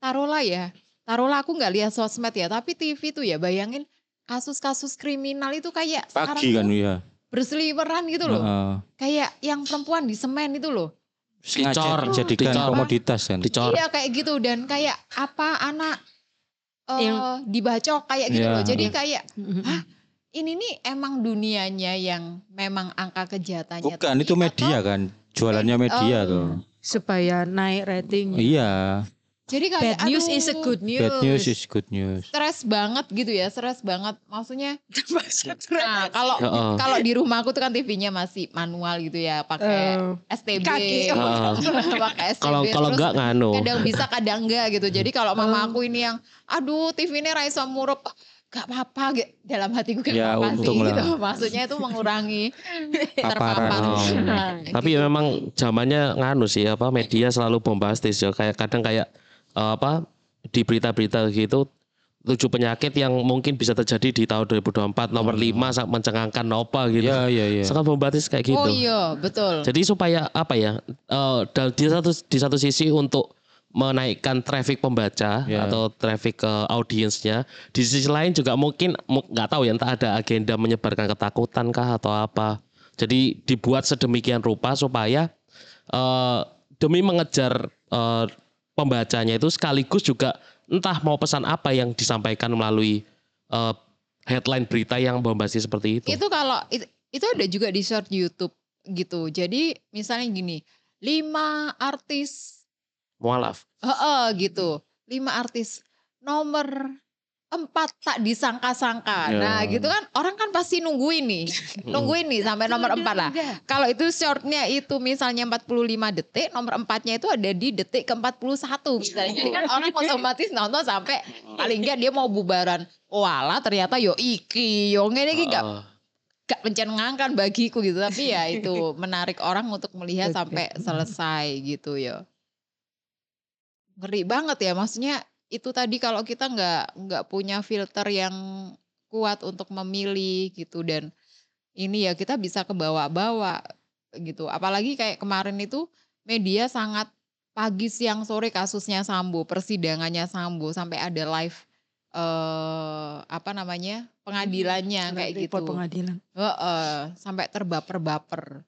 taruhlah ya, taruhlah aku nggak lihat sosmed ya, tapi TV tuh ya bayangin kasus-kasus kriminal itu kayak sekarang Pagi kan ya. berseliweran gitu loh. Heeh. Kayak yang perempuan di semen itu loh. Dicor, dijadikan dicor. komoditas kan. Dicor. Iya kayak gitu dan kayak apa anak eh Yang- dibacok kayak gitu Iya, loh. Jadi heeh. kayak ini nih emang dunianya yang memang angka kejahatannya Bukan tinggi itu media atau- kan. Jualannya media Oh. tuh. Supaya naik rating. Iya. Jadi kayak Bad news aduh, is a good news. Bad news is good news. Stres banget gitu ya, stres banget. Maksudnya (laughs) nah kalau Heeh. kalau di rumah aku tuh kan TV-nya masih manual gitu ya, pakai Eh, STB. kaki. (laughs) Heeh. pakai STB. Kalau kalau enggak nganu. kadang bisa kadang enggak gitu jadi kalau mama Oh. aku ini yang aduh TV ini Raisa murup oh, gak apa-apa dalam hatiku gak Ya, apa-apa sih untung lah. gitu maksudnya itu mengurangi (laughs) terpapar Oh. Nah, Tapi gitu. memang zamannya nganu sih apa media selalu bombastis ya kayak kadang kayak eh, apa di berita-berita gitu tujuh penyakit yang mungkin bisa terjadi di tahun 2024 nomor Hmm. 5 sangat mencengangkan apa gitu. Iya iya iya. Sangat bombastis kayak gitu. oh iya betul Jadi supaya apa ya? eh, dal- di satu di satu sisi untuk menaikkan traffic pembaca Ya. atau traffic ke audiensnya, di sisi lain juga mungkin mu- nggak tahu ya entah ada agenda menyebarkan ketakutan kah atau apa. Jadi dibuat sedemikian rupa supaya eh, demi mengejar eh, pembacanya itu sekaligus juga entah mau pesan apa yang disampaikan melalui eh, headline berita yang bombastis seperti itu. itu kalau itu, itu ada juga di short YouTube gitu jadi misalnya gini lima artis Mualaf. Heeh gitu. Lima artis nomor empat tak disangka-sangka. Ya. Nah gitu kan orang kan pasti nungguin nih. nungguin nih sampai nomor empat lah. Kalau itu shortnya itu misalnya 45 detik, nomor empatnya itu ada di detik ke 41 misalnya. Jadi kan orang otomatis nonton sampai paling enggak dia mau bubaran. Wala ternyata yo iki, yo ngene iki gak Heeh. gak mencengangkan bagiku gitu. Tapi ya itu menarik orang untuk melihat sampai selesai gitu ya. Ngeri banget ya maksudnya itu tadi kalau kita nggak nggak punya filter yang kuat untuk memilih gitu dan ini ya kita bisa ke bawah-bawah gitu. Apalagi kayak kemarin itu media sangat pagi siang sore kasusnya Sambo, persidangannya Sambo sampai ada live eh apa namanya? pengadilannya kayak gitu. Pengadilan. Heeh, sampai terbaper-baper.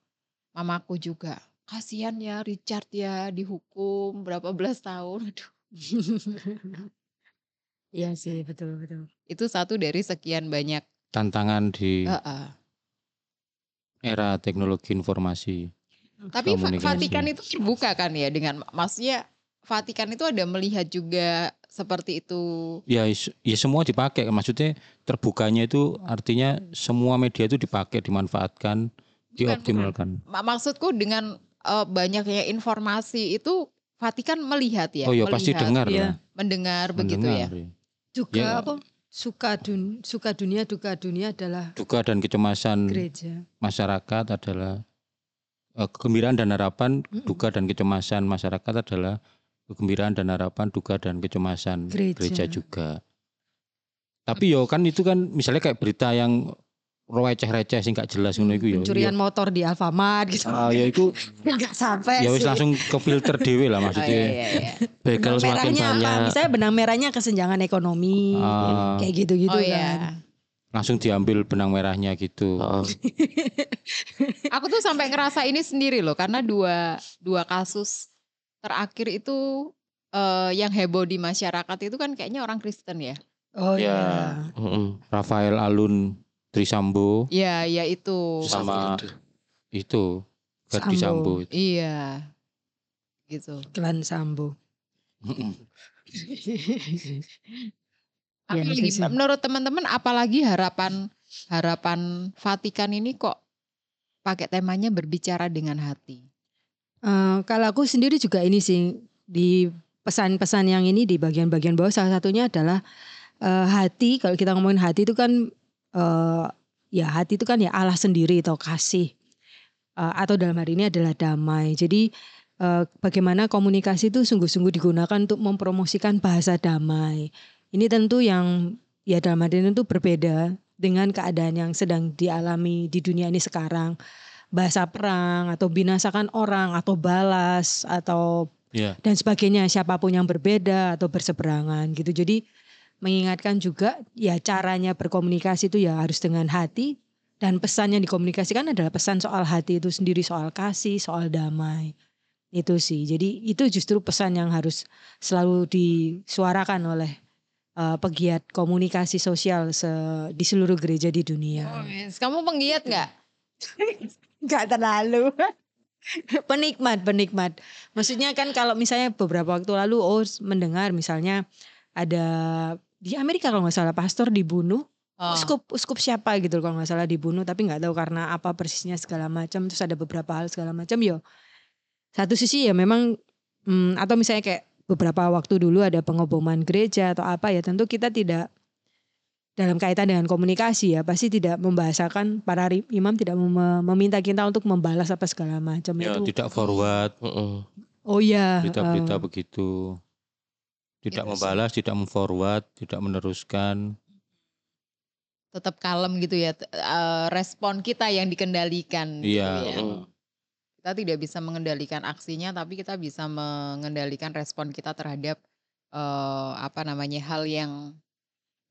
Mamaku juga. Kasihan ya Richard ya dihukum berapa belas tahun. (laughs) Aduh. Iya sih betul betul. Itu satu dari sekian banyak. Tantangan di Heeh. era teknologi informasi. Tapi. Vatikan itu terbuka kan ya dengan maksudnya Vatikan itu ada melihat juga seperti itu. Ya, ya semua dipakai. Maksudnya terbukanya itu artinya semua media itu dipakai, dimanfaatkan, dioptimalkan. Ma- Maksudku dengan eh, banyaknya informasi itu Vatikan melihat ya. oh ya pasti melihat, dengar iya. lah. Mendengar begitu ya. Mendengar, ya. Juga Ya. apa? Suka dun suka dunia duka dunia adalah Duka dan kecemasan gereja. masyarakat adalah eh, kegembiraan dan harapan, Mm-mm. duka dan kecemasan masyarakat adalah kegembiraan dan harapan, duka dan kecemasan Gereja. juga. Tapi yo kan itu kan misalnya kayak berita yang receh-receh sing gak jelas ngono iku yo. Pencurian motor di Alfamart gitu. Ah ya itu Enggak (laughs) sampai ya wis sih. langsung ke filter dhewe lah Oh, maksudnya. iya, iya, iya. Begal Benang semakin merahnya apa? banyak. Misalnya benang merahnya kesenjangan ekonomi. Ah. Kayak gitu-gitu oh kan. iya. Langsung diambil benang merahnya gitu. Heeh. (laughs) Aku tuh sampai ngerasa ini sendiri loh karena dua dua kasus terakhir itu eh, yang heboh di masyarakat itu kan kayaknya orang Kristen ya. Oh Ya. iya. Heeh. Rafael Alun Trisambo Iya, ya itu. sama itu Verdi Sambo. Sambo. itu. Iya. Gitu. Klan Sambo. Apalagi, (laughs) itu sih. menurut teman-teman apalagi harapan harapan Vatikan ini kok pakai temanya berbicara dengan hati. Eh, kalau aku sendiri juga ini sih di pesan-pesan yang ini di bagian-bagian bawah salah satunya adalah eh, hati kalau kita ngomongin hati itu kan eh, ya hati itu kan ya Allah sendiri atau kasih Eh, atau dalam hari ini adalah damai. Jadi eh, bagaimana komunikasi itu sungguh-sungguh digunakan untuk mempromosikan bahasa damai. Ini tentu yang ya dalam hari ini itu berbeda dengan keadaan yang sedang dialami di dunia ini sekarang. Bahasa perang atau binasakan orang atau balas atau Ya, dan sebagainya siapa pun yang berbeda atau berseberangan gitu. Jadi mengingatkan juga ya caranya berkomunikasi itu ya harus dengan hati dan pesan yang dikomunikasikan adalah pesan soal hati itu sendiri soal kasih, soal damai. Itu sih. Jadi itu justru pesan yang harus selalu disuarakan oleh eh, pegiat komunikasi sosial se- di seluruh gereja di dunia. Oh, yes. Kamu penggiat nggak? (laughs) Enggak terlalu. (laughs) penikmat, penikmat. Maksudnya kan kalau misalnya beberapa waktu lalu oh mendengar misalnya ada di Amerika kalau nggak salah pastor dibunuh, Oh. uskup uskup siapa gitu kalau nggak salah dibunuh tapi nggak tahu karena apa persisnya segala macam terus ada beberapa hal segala macam yo. Satu sisi ya memang hmm, atau misalnya kayak beberapa waktu dulu ada pengeboman gereja atau apa ya tentu kita tidak dalam kaitan dengan komunikasi ya pasti tidak membahasakan para imam tidak mem- meminta kita untuk membalas apa segala macam ya itu. tidak forward Mm-mm. Oh iya. berita-berita eh, begitu. Tidak Gitu sih. membalas, tidak memforward, tidak meneruskan. Tetap kalem gitu ya. Eh, respon kita yang dikendalikan. gitu Iya. ya. Mm. Kita tidak bisa mengendalikan aksinya, tapi kita bisa mengendalikan respon kita terhadap eh, apa namanya hal yang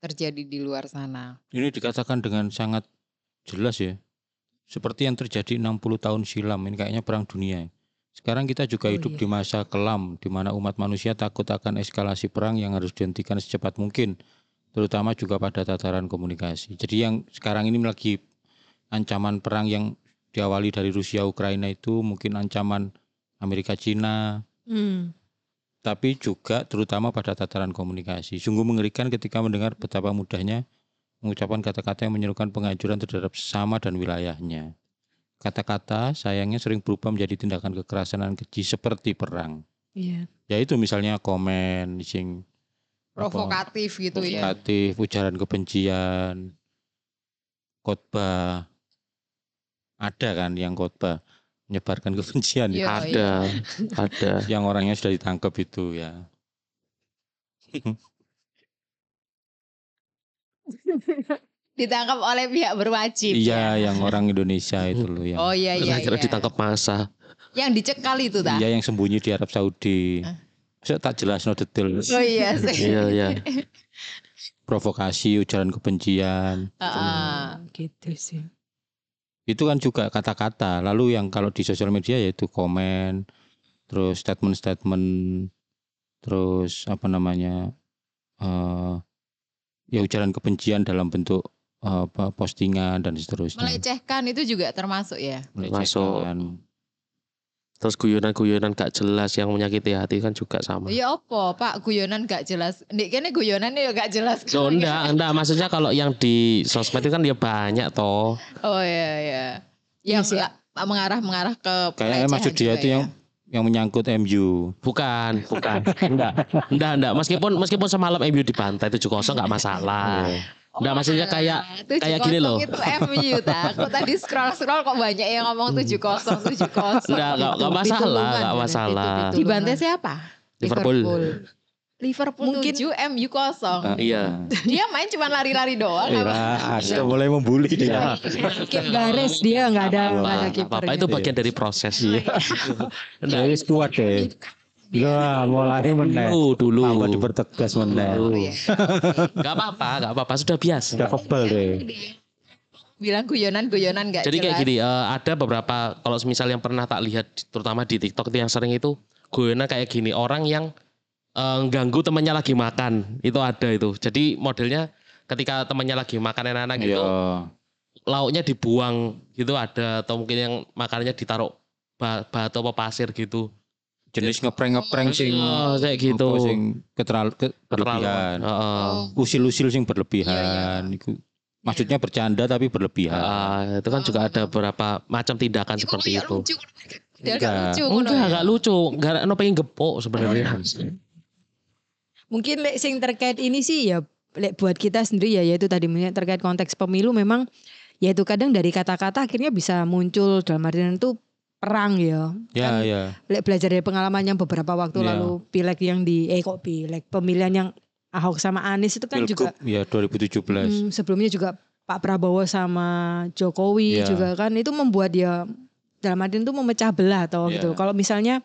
terjadi di luar sana. Ini dikatakan dengan sangat jelas ya. Seperti yang terjadi 60 tahun silam, ini kayaknya perang dunia. Sekarang kita juga Oh, hidup iya. di masa kelam, di mana umat manusia takut akan eskalasi perang yang harus dihentikan secepat mungkin, terutama juga pada tataran komunikasi. Jadi yang sekarang ini lagi ancaman perang yang diawali dari Rusia Ukraina itu mungkin ancaman Amerika Cina, hmm. tapi juga terutama pada tataran komunikasi. Sungguh mengerikan ketika mendengar betapa mudahnya mengucapkan kata-kata yang menyerukan penghancuran terhadap sesama dan wilayahnya. Kata-kata sayangnya sering berubah menjadi tindakan kekerasan dan keji seperti perang. Iya. Yaitu misalnya komen, sing apa, Provokatif gitu ya. provokatif, ujaran kebencian, khotbah. Ada kan yang khotbah menyebarkan kebencian itu. Iya, Ada, ada. (laughs) yang orangnya sudah ditangkap itu ya. (laughs) Ditangkap oleh pihak berwajib. ya. Iya, yang orang Indonesia itu loh yang Oh iya iya. Kira-kira iya. ditangkap masa. Yang dicekal itu ta? iya yang sembunyi di Arab Saudi. Hah? Saya tak jelas no detail. Oh iya sih. Iya, iya. (laughs) Provokasi, ujaran kebencian. Heeh. gitu sih. Itu kan juga kata-kata. Lalu yang kalau di sosial media yaitu komen, terus statement-statement, terus apa namanya? eh ya ujaran kebencian dalam bentuk apa postingan dan seterusnya. Melecehkan itu juga termasuk ya. Masuk. Melecehkan. Terus guyonan-guyonan gak jelas yang menyakiti hati kan juga sama. Ya apa Pak guyonan gak jelas. Nek kene guyonan ya gak jelas. Oh enggak, (laughs) enggak maksudnya kalau yang di sosmed itu kan ya banyak toh. Oh iya iya. Yang Iya sih. la- mengarah-mengarah ke Kayaknya maksud dia itu ya. yang yang menyangkut MU. Bukan, bukan. (laughs) enggak. Enggak, enggak. Meskipun meskipun semalam MU dibantai 7-0 enggak masalah. Oh, Enggak, maksudnya kayak- alah, 7-0 kayak gini loh. Itu MU ta. Aku tadi scroll-scroll kok banyak yang ngomong 7-0, 7-0. Enggak, enggak, enggak masalah, enggak masalah. Dibantai siapa? Liverpool. Liverpool Mungkin- 7, MU kosong. Iya. Dia main cuma lari-lari doang. Ah, sudah mulai membuli dia. Mungkin bares dia nggak ada nggak ada Apa, apa itu bagian dari proses. Iya. (laughs) Wis kuat deh. Ya, mulai meneh. Dulu, dulu. Tambah dipertegas meneh. Dulu. Oh, iya. (laughs) Enggak apa-apa, enggak apa-apa, sudah biasa. Sudah kebal deh. Bilang guyonan-guyonan gak Jadi kayak jelas. gini, eh, ada beberapa kalau misal yang pernah tak lihat terutama di TikTok itu yang sering itu guyonan kayak gini, orang yang eh, ganggu temannya lagi makan. Itu ada itu. Jadi modelnya ketika temannya lagi makan enak-enak gitu, Iya. lauknya dibuang gitu ada atau mungkin yang makanannya ditaruh ba- batu apa pasir gitu. Jenis ngeprank-ngeprank sing Oh, kayak gitu. sing keteral ke, berlebihan. Heeh. Usil-usil sing Iya, berlebihan. Iku maksudnya bercanda tapi berlebihan. Ah, itu kan juga ada beberapa macam tindakan seperti kayak itu. lucu. Dia Enggak. gak lucu. Enggak, ya. enggak lucu. Enggak no pengen gepok sebenarnya. Mungkin lek sing terkait ini sih ya lek buat kita sendiri ya yaitu tadi terkait konteks pemilu memang yaitu kadang dari kata-kata akhirnya bisa muncul dalam artian itu perang ya. Ya, Kan ya. lek belajar dari pengalaman yang beberapa waktu Ya. lalu pileg yang di eh kok pileg pemilihan yang Ahok sama Anies itu kan juga Pilgub, ya 2017. Hmm, sebelumnya juga Pak Prabowo sama Jokowi Iya. juga kan itu membuat dia dalam artian itu memecah belah atau Iya. gitu. Kalau misalnya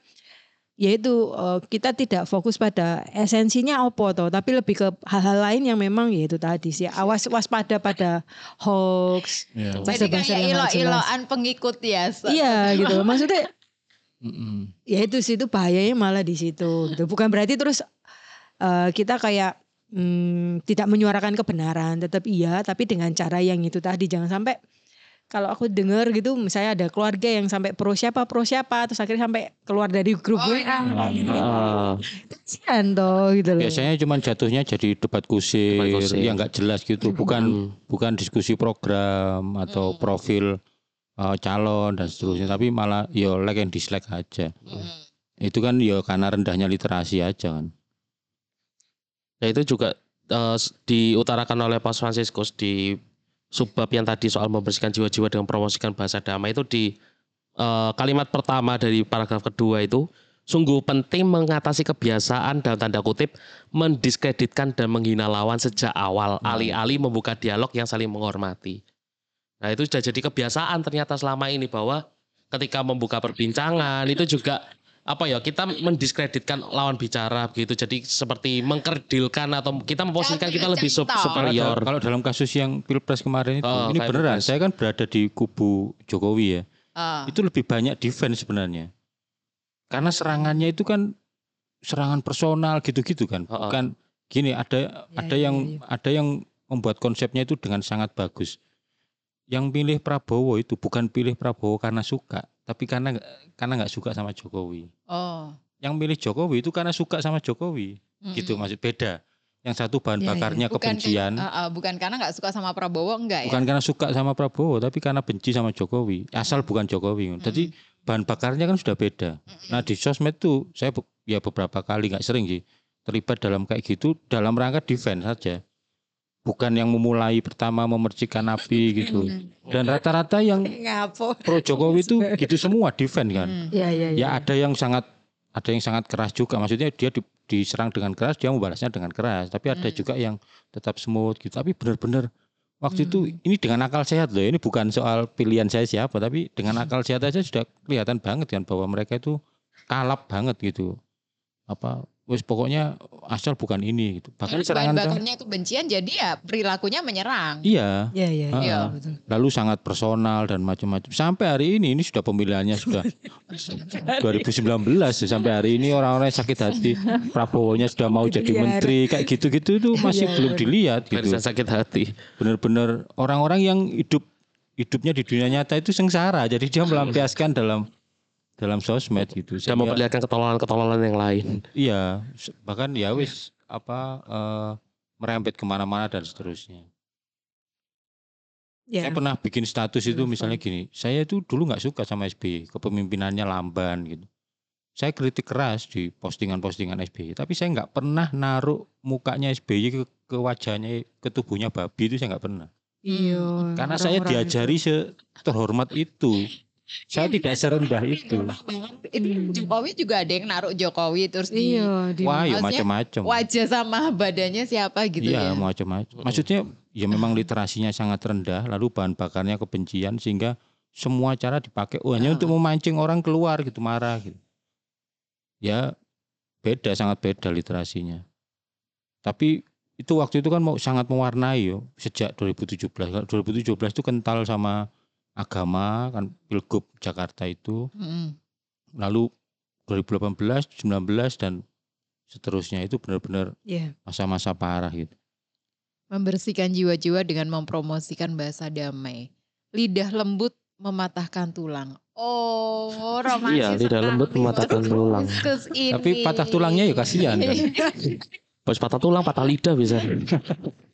yaitu eh, kita tidak fokus pada esensinya opo toh, tapi lebih ke hal-hal lain yang memang yaitu tadi sih awas waspada pada hoax. Ya. Jadi bahasa-bahasa kayak ilo-iloan pengikut ya. Iya gitu. Maksudnya Mm-mm. ya itu sih itu bahayanya malah di situ gitu. Bukan berarti terus eh, kita kayak hmm, tidak menyuarakan kebenaran, tetap iya, tapi dengan cara yang itu tadi jangan sampai kalau aku dengar gitu, misalnya ada keluarga yang sampai pro siapa pro siapa, terus akhirnya sampai keluar dari grup Oh, WA, Ah, kasihan toh gitu loh. Biasanya cuma jatuhnya jadi debat kusir, Debat kusir. yang nggak jelas gitu, bukan bukan diskusi program atau profil uh, calon dan seterusnya, tapi malah yo like and dislike aja. Mm. Itu kan yo karena rendahnya literasi aja kan. Nah itu juga s- diutarakan oleh Paus Fransiskus di subbab yang tadi soal membersihkan jiwa-jiwa dengan promosikan bahasa damai itu di eh, kalimat pertama dari paragraf kedua itu sungguh penting mengatasi kebiasaan dalam tanda kutip mendiskreditkan dan menghina lawan sejak awal alih-alih membuka dialog yang saling menghormati. Nah itu sudah jadi kebiasaan ternyata selama ini bahwa ketika membuka perbincangan itu juga apa ya kita mendiskreditkan lawan bicara begitu jadi seperti mengkerdilkan atau kita memposisikan kita lebih sup- Centang. superior. Kalau dalam kasus yang pilpres kemarin itu, Oh, ini beneran. pilpres. Saya kan berada di kubu Jokowi ya. Ah. Itu lebih banyak defense sebenarnya. Karena serangannya itu kan serangan personal gitu-gitu kan. Oh, oh. Bukan gini ada Ya, ada ya, yang ya. ada yang membuat konsepnya itu dengan sangat bagus. Yang pilih Prabowo itu bukan pilih Prabowo karena suka, tapi karena karena nggak suka sama Jokowi. Oh. Yang milih Jokowi itu karena suka sama Jokowi. Mm-mm. Gitu maksud beda. Yang satu bahan Ya, ya. bakarnya Bukan kebencian. Ah, ah, bukan karena nggak suka sama Prabowo enggak ya? Bukan karena suka sama Prabowo, tapi karena benci sama Jokowi. Asal bukan Jokowi. Jadi bahan bakarnya kan sudah beda. Nah di sosmed tuh saya ya beberapa kali nggak sering sih terlibat dalam kayak gitu dalam rangka defense saja. Bukan yang memulai pertama memercikan api gitu. Dan rata-rata yang pro Jokowi itu gitu semua defense kan. Mm. Ya ya Ya ada yang sangat ada yang sangat keras juga. Maksudnya dia di- diserang dengan keras, dia membalasnya dengan keras. Tapi ada Hmm. juga yang tetap smooth gitu. Tapi benar-benar waktu itu Hmm. ini dengan akal sehat loh. Ini bukan soal pilihan saya siapa, tapi dengan akal sehat aja sudah kelihatan banget kan bahwa mereka itu kalap banget gitu. Apa wes pokoknya asal bukan ini gitu. Bahkan serangan bakarnya kebencian jadi ya perilakunya menyerang. Iya, Ya ya. Ah, ya, ah. betul. lalu sangat personal dan macam-macam. Sampai hari ini ini sudah pemilihannya sudah (laughs) 2019 ya. sampai hari ini orang-orang yang sakit hati Prabowo-nya sudah mau jadi Biar. menteri kayak gitu-gitu itu masih Iya, belum dilihat gitu. Barisan sakit hati. Benar-benar orang-orang yang hidup hidupnya di dunia nyata itu sengsara. Jadi dia melampiaskan dalam dalam sosmed gitu. Sudah Sehingga- memperlihatkan ketololan-ketololan yang lain. Iya, bahkan ya wis apa eh, merembet ke mana-mana dan seterusnya. Ya. Saya pernah bikin status itu misalnya gini, saya itu dulu nggak suka sama SBY, kepemimpinannya lamban gitu. Saya kritik keras di postingan-postingan SBY, tapi saya nggak pernah naruh mukanya SBY ke, ke wajahnya, ke tubuhnya babi itu saya nggak pernah. Iya. Karena saya orang-orang diajari se- terhormat itu. Saya tidak serendah itu. Jokowi juga ada yang naruh Jokowi terus di Iya, di Wah, ya macam-macam. wajah sama badannya siapa gitu Iya, ya. macam-macam. Maksudnya ya memang literasinya sangat rendah, lalu bahan bakarnya kebencian sehingga semua cara dipakai oh, hanya Ah. untuk memancing orang keluar gitu marah gitu. Ya beda sangat beda literasinya. Tapi itu waktu itu kan mau sangat mewarnai yo sejak 2017. Kalau 2017 itu kental sama agama kan pilgub Jakarta itu, Mm. lalu 2018, 19 dan seterusnya itu benar-benar Iya. masa-masa parah gitu. Membersihkan jiwa-jiwa dengan mempromosikan bahasa damai. Lidah lembut mematahkan tulang. Oh, (laughs) romantis. Iya, lidah lembut mematahkan tulang. Tapi patah tulangnya ya kasihan kan. (laughs) Bos patah tulang, patah lidah bisa. (laughs)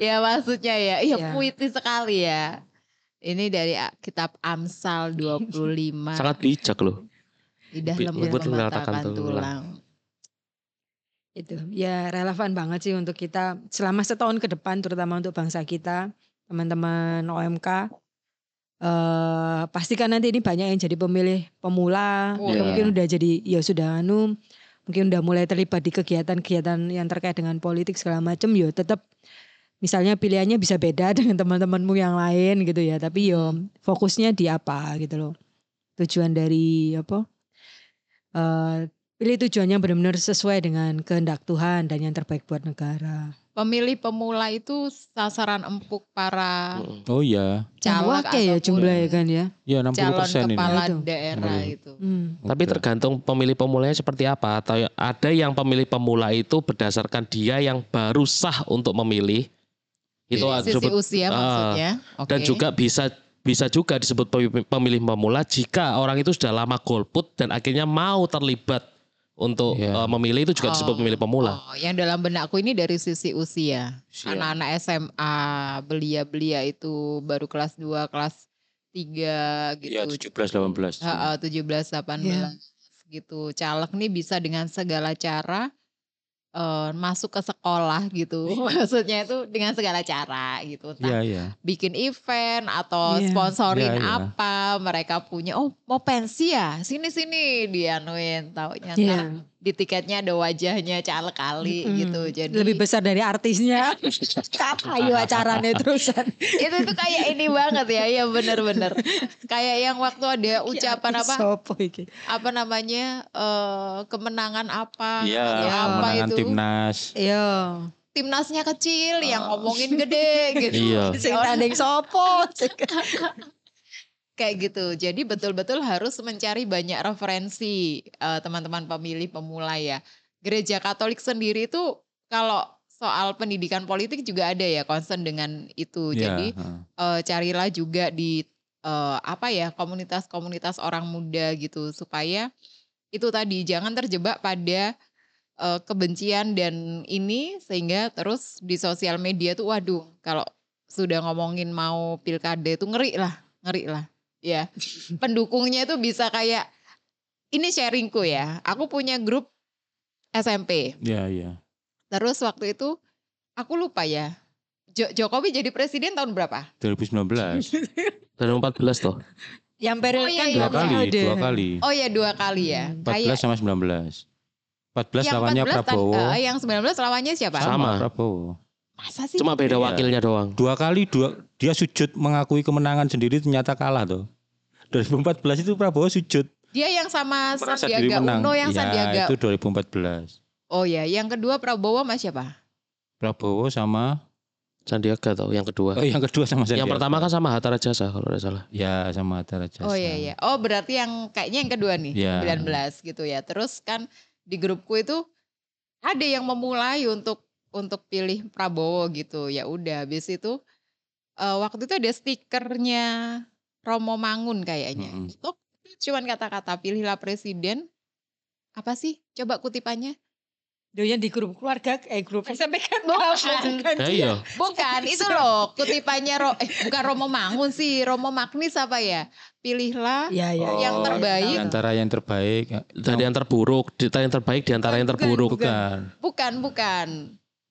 ya maksudnya ya, iya Ya. puitis sekali ya. Ini dari a- kitab Amsal 25. Sangat bijak loh. Lidah lembut mematahkan mematahkan tulang. tulang. itu ya relevan banget sih untuk kita selama setahun ke depan terutama untuk bangsa kita teman-teman OMK eh pastikan nanti ini banyak yang jadi pemilih pemula Oh, iya. mungkin udah jadi ya sudah anu mungkin udah mulai terlibat di kegiatan-kegiatan yang terkait dengan politik segala macam yo tetap misalnya pilihannya bisa beda (laughs) dengan teman-temanmu yang lain gitu ya tapi yo fokusnya di apa gitu loh tujuan dari apa eh pilih tujuannya benar-benar sesuai dengan kehendak Tuhan dan yang terbaik buat negara. Pemilih pemula itu sasaran empuk para Mm. Oh iya, caleg Wake ya jumlahnya kan ya. ya 60 calon persen ini. kepala Itu. daerah Iya. itu. Hmm. Tapi tergantung pemilih pemulanya seperti apa. Atau ada yang pemilih pemula itu berdasarkan dia yang baru sah untuk memilih. Itu Sisi disebut usia Ah, maksudnya. dan Oke. juga bisa bisa juga disebut pemilih- pemula jika orang itu sudah lama golput dan akhirnya mau terlibat untuk Iya. eh, memilih itu juga disebut Oh, pemilih pemula. Oh, yang dalam benakku ini dari sisi usia. Anak-anak SMA, belia-belia itu baru kelas 2, kelas 3 Iya, gitu. 17 18. Heeh, 17, 18 gitu. Caleg nih bisa dengan segala cara eh, masuk ke sekolah gitu. (laughs) Maksudnya itu dengan segala cara gitu. Entah Iya, iya. bikin event atau Iya. sponsorin Iya, iya. apa mereka punya oh mau pensi ya sini sini dianuin taunya Iya. ntar di tiketnya ada wajahnya caleg kali Mm-mm. gitu jadi Lebih besar dari artisnya. (laughs) Ayo acaranya terusan. itu itu kayak ini banget ya ya bener-bener kayak yang waktu ada ucapan apa apa namanya eh kemenangan apa Iya, ya, apa kemenangan itu timnas. Iya. timnasnya kecil yang ngomongin gede gitu Iya. Sing tanding sopo. (laughs) kayak gitu. Jadi betul-betul harus mencari banyak referensi eh, teman-teman pemilih pemula ya. Gereja Katolik sendiri itu kalau soal pendidikan politik juga ada ya concern dengan itu. Iya, Jadi eh, carilah juga di eh, apa ya komunitas-komunitas orang muda gitu supaya itu tadi jangan terjebak pada eh, kebencian dan ini sehingga terus di sosial media tuh waduh kalau sudah ngomongin mau pilkada itu ngeri lah ngeri lah ya pendukungnya itu bisa kayak ini sharingku ya aku punya grup SMP Iya, iya. terus waktu itu aku lupa ya Jo- Jokowi jadi presiden tahun berapa 2019. 2014 (laughs) toh. Yang periode Oh, iya, kan iya, dua dua kali, periode. dua kali. oh ya dua kali ya 14 sama 19. 14 lawannya 14 tan- Prabowo. eh, yang 19 lawannya siapa Sama. Prabowo. Masa sih Cuma beda Iya. wakilnya doang. Dua kali dua dia sujud mengakui kemenangan sendiri ternyata kalah tuh. 2014 itu Prabowo sujud dia yang sama merasa Sandiaga menang. Uno yang Iya, Sandiaga itu 2014. oh ya yang kedua Prabowo sama siapa Prabowo sama Sandiaga tau yang kedua. oh yang kedua sama yang Sandiaga. pertama kan sama Hatta Rajasa kalau tidak salah. ya sama Hatta Rajasa. Oh iya iya. Oh berarti yang kayaknya yang kedua nih, Iya. 19 gitu ya. Terus kan di grupku itu ada yang memulai untuk untuk pilih Prabowo gitu. Ya udah habis itu eh, waktu itu ada stikernya Romo Mangun kayaknya. Mm-mm. Itu cuman kata-kata pilihlah presiden. Apa sih? Coba kutipannya. Doyan di grup keluarga eh grup SMP kan Bukan. kan Ya iya. Bukan, itu loh kutipannya Ro, eh, bukan Romo Mangun sih, Romo Magnis apa ya? Pilihlah Iya iya. Yang Oh, terbaik. di antara yang terbaik. Dari yang terburuk, di yang terbaik di antara yang Bukan, terburuk. bukan. bukan bukan.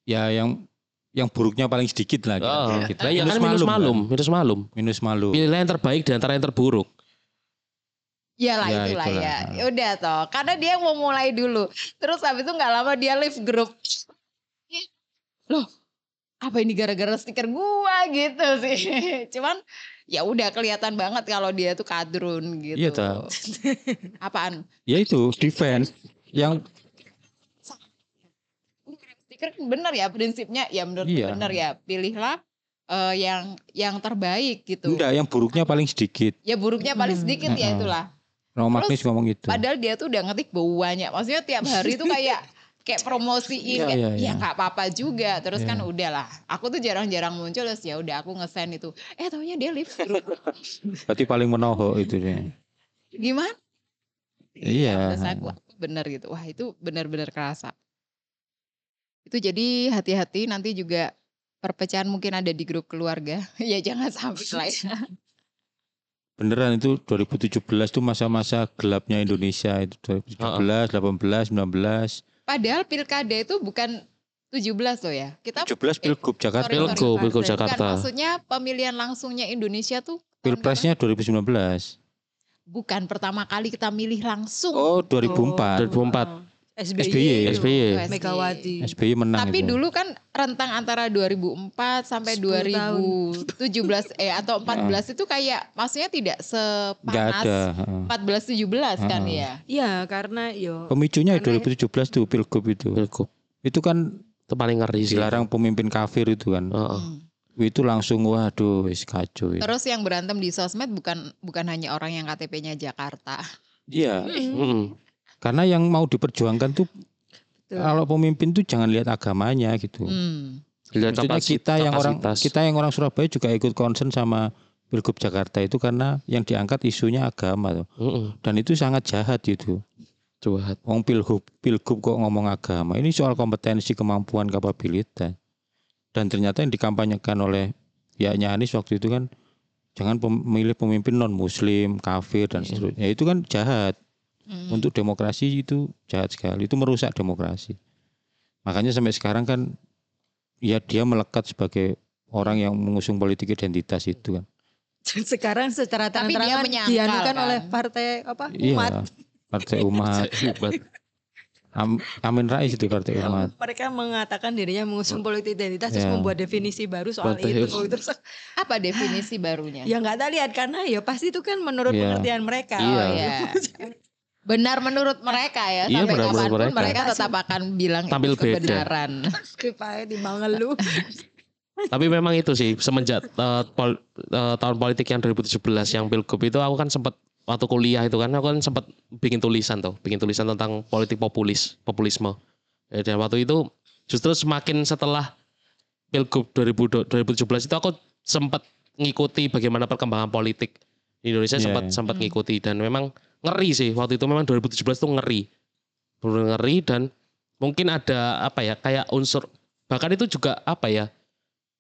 Ya yang yang buruknya paling sedikit lah. Oh, kira-kira gitu. ya kan minus malum, kan? minus malum. Minus malu. Pilihlah yang terbaik di antara yang terburuk. Iyalah Ya, itulah itulah. ya. Ya udah toh, karena dia yang mau mulai dulu. Terus habis itu nggak lama dia leave grup. Loh, apa ini gara-gara stiker gua gitu sih. (laughs) Cuman ya udah kelihatan banget kalau dia tuh kadrun gitu. Iya, toh. (laughs) Apaan? Ya itu defense yang Stiker kan bener ya prinsipnya ya menurut Iya. bener ya. Pilihlah eh, yang yang terbaik gitu. enggak yang buruknya paling sedikit. Ya buruknya paling Hmm. sedikit ya Mm-mm. itulah. Magnis Terus, ngomong gitu. Padahal dia tuh udah ngetik banyak. Maksudnya tiap hari tuh kayak (laughs) kayak promosiin Iya, kayak, iya, ya iya. nggak apa-apa juga. Terus kan Iya. udahlah. Aku tuh jarang-jarang muncul terus ya udah aku ngesend itu. Eh taunya dia live. (laughs) Berarti paling menohok itu dia. Gimana? Iya. Terus aku aku bener gitu. Wah itu bener-bener kerasa. Itu jadi hati-hati nanti juga perpecahan mungkin ada di grup keluarga. (laughs) ya jangan sampai (laughs) lah ya. Beneran itu 2017 tuh masa-masa gelapnya Indonesia itu 2017, 18, 19. padahal pilkada itu bukan 17 loh ya. Kita 17 Pilgub Jakarta. sorry, sorry. Pilgub, Pilgub Jakarta. Bukan, maksudnya pemilihan langsungnya Indonesia tuh Pilpresnya 2019. kapan? bukan pertama kali kita milih langsung. Oh, 2004. 2004. SBY. SBY. SBY. Oh, Megawati. SBY menang Tapi itu. dulu kan rentang antara 2004 sampai 10 tahun. 2017 eh atau (laughs) 14 itu kayak maksudnya tidak sepanas ada. heeh. 14 17 kan Heeh. ya. Iya, karena yo Pemicunya Karena- 2017 tuh Pilgub itu. Pilgub. Itu kan Itu paling ngeri sih. dilarang pemimpin kafir itu kan. Heeh. Hmm. Itu langsung waduh wis kacau. itu. Terus yang berantem di sosmed bukan bukan hanya orang yang KTP-nya Jakarta. Iya, Mm-mm. Karena yang mau diperjuangkan tuh Betul. kalau pemimpin tuh jangan lihat agamanya gitu. Hmm. Lihat Maksudnya kita yang orang kapasitas. kita yang orang Surabaya juga ikut concern sama Pilgub Jakarta itu karena yang diangkat isunya agama tuh. Mm-mm. Dan itu sangat jahat gitu. Jahat. Wong Pilgub Pilgub kok ngomong agama. Ini soal kompetensi, kemampuan, kapabilitas. Dan ternyata yang dikampanyekan oleh pihaknya Anies waktu itu kan jangan memilih pemimpin non muslim, kafir dan seterusnya. Ya, itu kan jahat. Hmm. Untuk demokrasi itu jahat sekali. Itu merusak demokrasi. Makanya sampai sekarang kan ya dia melekat sebagai orang yang mengusung politik identitas itu kan. (laughs) sekarang secara Tapi dia terang-terangan menyangkal, dianukan kan? oleh partai apa? Iya. Umat. Partai umat. (laughs) Am- Amin Rais itu partai umat. Mereka mengatakan dirinya mengusung politik identitas terus Ya. membuat definisi baru soal Partai- itu. Terus (laughs) Apa definisi barunya? ya nggak tahu lihat karena ya pasti itu kan menurut Iya. pengertian mereka. Oh Iya. ya. Benar menurut mereka ya Iya, sampai benar menurut kapan pun mereka. mereka tetap akan bilang Tampil itu beda. kebenaran. Supaya timbang lu. Tapi memang itu sih semenjak eh, pol- eh, tahun politik yang 2017 yang pilgub itu aku kan sempat waktu kuliah itu kan aku kan sempat bikin tulisan tuh, bikin tulisan tentang politik populis, populisme. Ya, dan waktu itu justru semakin setelah pilgub 2000 2017 itu aku sempat ngikuti bagaimana perkembangan politik di Indonesia Iya, sempat iya. sempat ngikuti dan memang ngeri sih waktu itu memang 2017 tuh ngeri. Benar ngeri dan mungkin ada apa ya kayak unsur bahkan itu juga apa ya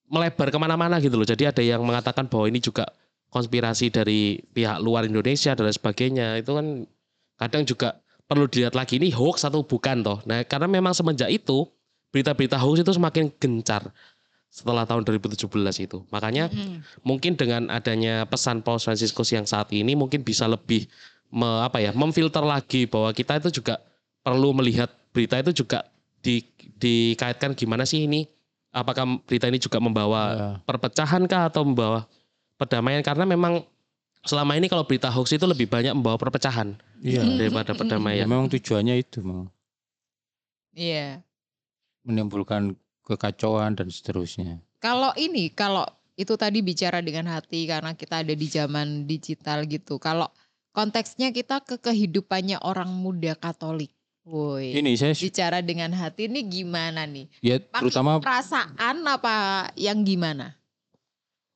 melebar ke mana-mana gitu loh. Jadi ada yang mengatakan bahwa ini juga konspirasi dari pihak luar Indonesia dan sebagainya. Itu kan kadang juga perlu dilihat lagi ini hoax atau bukan toh. Nah karena memang semenjak itu berita-berita hoax itu semakin gencar setelah tahun 2017 itu. Makanya Mm-mm. mungkin dengan adanya pesan Paus Fransiskus yang saat ini mungkin bisa lebih me- apa ya memfilter lagi bahwa kita itu juga perlu melihat berita itu juga di, dikaitkan gimana sih ini apakah berita ini juga membawa Ya. perpecahan kah atau membawa perdamaian karena memang selama ini kalau berita hoax itu lebih banyak membawa perpecahan Iya. Mm. daripada Ya, perdamaian. memang tujuannya itu mau Iya. menimbulkan kekacauan dan seterusnya. Kalau ini, kalau itu tadi bicara dengan hati karena kita ada di zaman digital gitu. Kalau konteksnya kita ke kehidupannya orang muda Katolik. Woi. Ini saya Bicara dengan hati ini gimana nih? ya Pakai terutama perasaan apa yang gimana?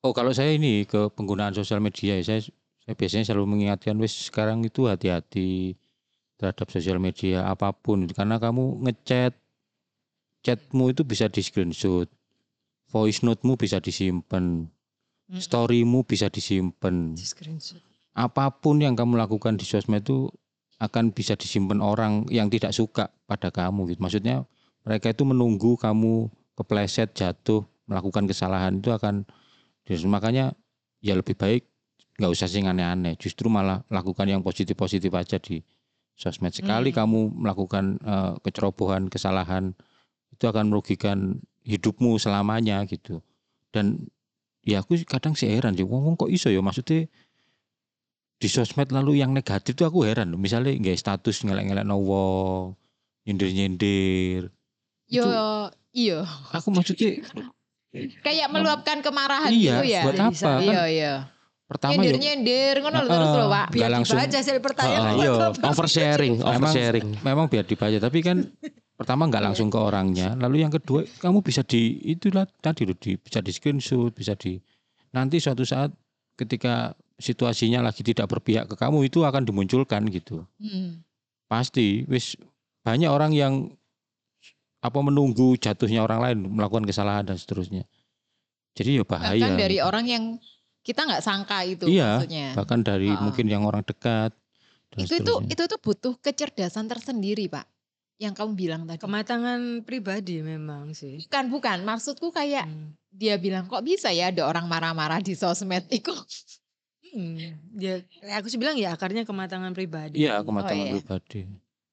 oh kalau saya ini ke penggunaan sosial media ya, saya saya biasanya selalu mengingatkan wes sekarang itu hati-hati terhadap sosial media apa pun karena kamu ngechat chatmu itu bisa di screenshot voice notemu bisa disimpan storymu bisa disimpan Screenshot. Apa pun yang kamu lakukan di sosmed itu akan bisa disimpan orang yang tidak suka pada kamu gitu. Maksudnya mereka itu menunggu kamu kepleset, jatuh, melakukan kesalahan itu akan makanya ya lebih baik nggak usah sing aneh-aneh. Justru malah lakukan yang positif-positif aja di sosmed. Sekali Hmm. kamu melakukan eh, kecerobohan, kesalahan itu akan merugikan hidupmu selamanya gitu. Dan ya aku kadang sih heran sih, ngomong kok iso ya maksudnya di sosmed lalu yang negatif tuh aku heran. Misalnya nggak status ngelak-ngelak no wong, nyindir-nyindir. Yo, Itu- iya. Aku maksudnya Kayak meluapkan kemarahan iya, gitu ya. buat apa? bisa- Kan Iya, iya. pertama ya Nyindir-nyindir ngono terus lho, Pak. Nggak Biar langsung. dibaca hasil pertanyaan. Heeh, iya. Oversharing, Memang- oversharing. memang biar dibaca tapi kan (laughs) pertama nggak langsung ke orangnya lalu yang kedua kamu bisa di itulah tadi loh di, bisa di screenshot bisa di nanti suatu saat ketika situasinya lagi tidak berpihak ke kamu itu akan dimunculkan gitu Hmm. pasti wis banyak orang yang apa menunggu jatuhnya orang lain melakukan kesalahan dan seterusnya jadi ya bahaya Bahkan dari gitu. orang yang kita nggak sangka itu Iya, maksudnya. bahkan dari Heeh. mungkin yang orang dekat dan Itu itu itu tuh butuh kecerdasan tersendiri, Pak. yang kamu bilang tadi. Kematangan pribadi memang sih. Bukan, bukan. Maksudku kayak Hmm. dia bilang kok bisa ya ada orang marah-marah di sosmed (laughs) itu. Hmm, ya, aku sih bilang ya akarnya kematangan pribadi. Iya, kematangan iya. pribadi.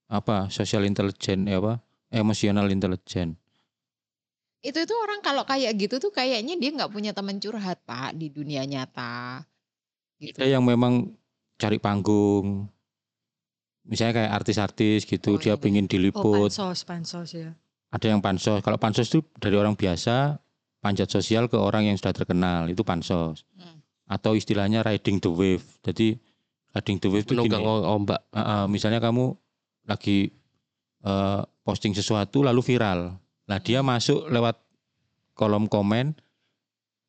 Apa? Social intelligence ya apa? Emotional intelligence. itu itu orang kalau kayak gitu tuh kayaknya dia nggak punya teman curhat pak di dunia nyata. Gitu. Ada yang memang cari panggung. Misalnya kayak artis-artis gitu, Oh, dia iya, pingin Oh diliput. pansos, pansos ya. Ada yang pansos. Kalau pansos itu dari orang biasa, panjat sosial ke orang yang sudah terkenal, itu pansos. Hmm. Atau istilahnya riding the wave. Jadi riding the wave itu Menunggang gini. ombak. Uh, uh, misalnya kamu lagi uh, posting sesuatu lalu viral. Nah dia masuk lewat kolom komen,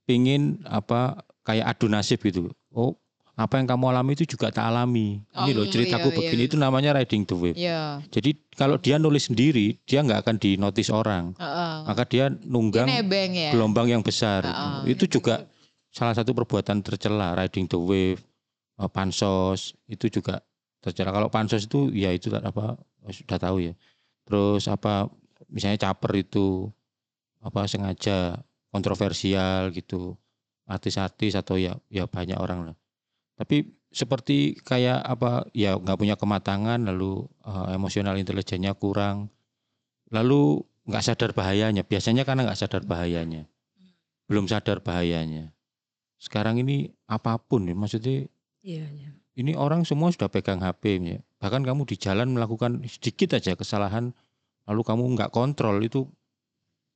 pingin apa kayak adu nasib gitu. Oh apa yang kamu alami itu juga tak alami. Ini Oh, loh ceritaku iya, begini iya. itu namanya riding the wave. Ya. Jadi kalau dia nulis sendiri dia nggak akan dinotis orang. heeh. Maka dia Dia nunggang nebeng ya. gelombang yang besar. Heeh. Itu juga salah satu perbuatan tercela riding the wave, eh, pansos itu juga tercela. Kalau pansos itu ya itu apa sudah tahu ya. Terus apa misalnya caper itu apa sengaja kontroversial gitu. Artis-artis atau ya ya banyak orang lah. Tapi seperti kayak apa ya nggak punya kematangan lalu eh, emosional intelijennya kurang. Lalu nggak sadar bahayanya. Biasanya karena nggak sadar bahayanya. Belum sadar bahayanya. Sekarang ini apa pun ya maksudnya Iya, iya. ini orang semua sudah pegang HP ya. Bahkan kamu di jalan melakukan sedikit aja kesalahan lalu kamu nggak kontrol itu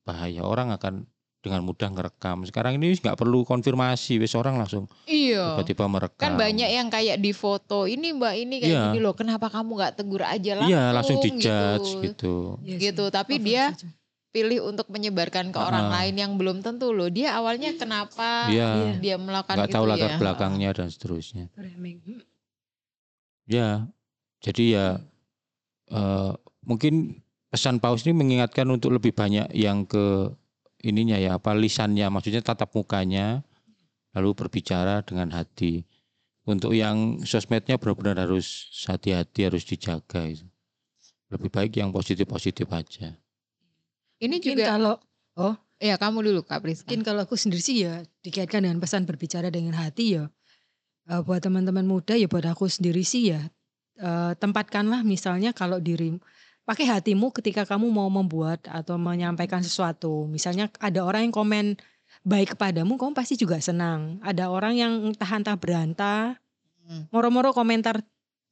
bahaya. Orang akan dengan mudah ngerekam. Sekarang ini nggak perlu konfirmasi, wis orang langsung Iya. tiba-tiba merekam. Kan banyak yang kayak di foto ini mbak ini kayak Iya. gini loh. Kenapa kamu nggak tegur aja langsung? Iya, langsung dijudge gitu. gitu. Iya Gitu, sih. tapi dia saja. Pilih untuk menyebarkan ke orang Heeh. lain yang belum tentu loh. Dia awalnya kenapa Iya. dia melakukan Nggak itu tahu latar ya? belakangnya dan seterusnya. Framing. Hmm. Ya, jadi ya eh, mungkin pesan paus ini mengingatkan untuk lebih banyak yang ke ininya ya apa lisannya, maksudnya tatap mukanya, lalu berbicara dengan hati. Untuk yang sosmednya benar-benar harus hati-hati, harus dijaga. itu. Lebih baik yang positif-positif aja. Ini Mungkin juga kalau ya kamu dulu Kak Priska. mungkin kalau aku sendiri sih ya dikaitkan dengan pesan berbicara dengan hati ya eh, buat teman-teman muda ya buat aku sendiri sih ya eh, tempatkanlah misalnya kalau diri pakai hatimu ketika kamu mau membuat atau menyampaikan sesuatu misalnya ada orang yang komen baik kepadamu kamu pasti juga senang ada orang yang entah-entah berantah Hmm. moro-moro komentar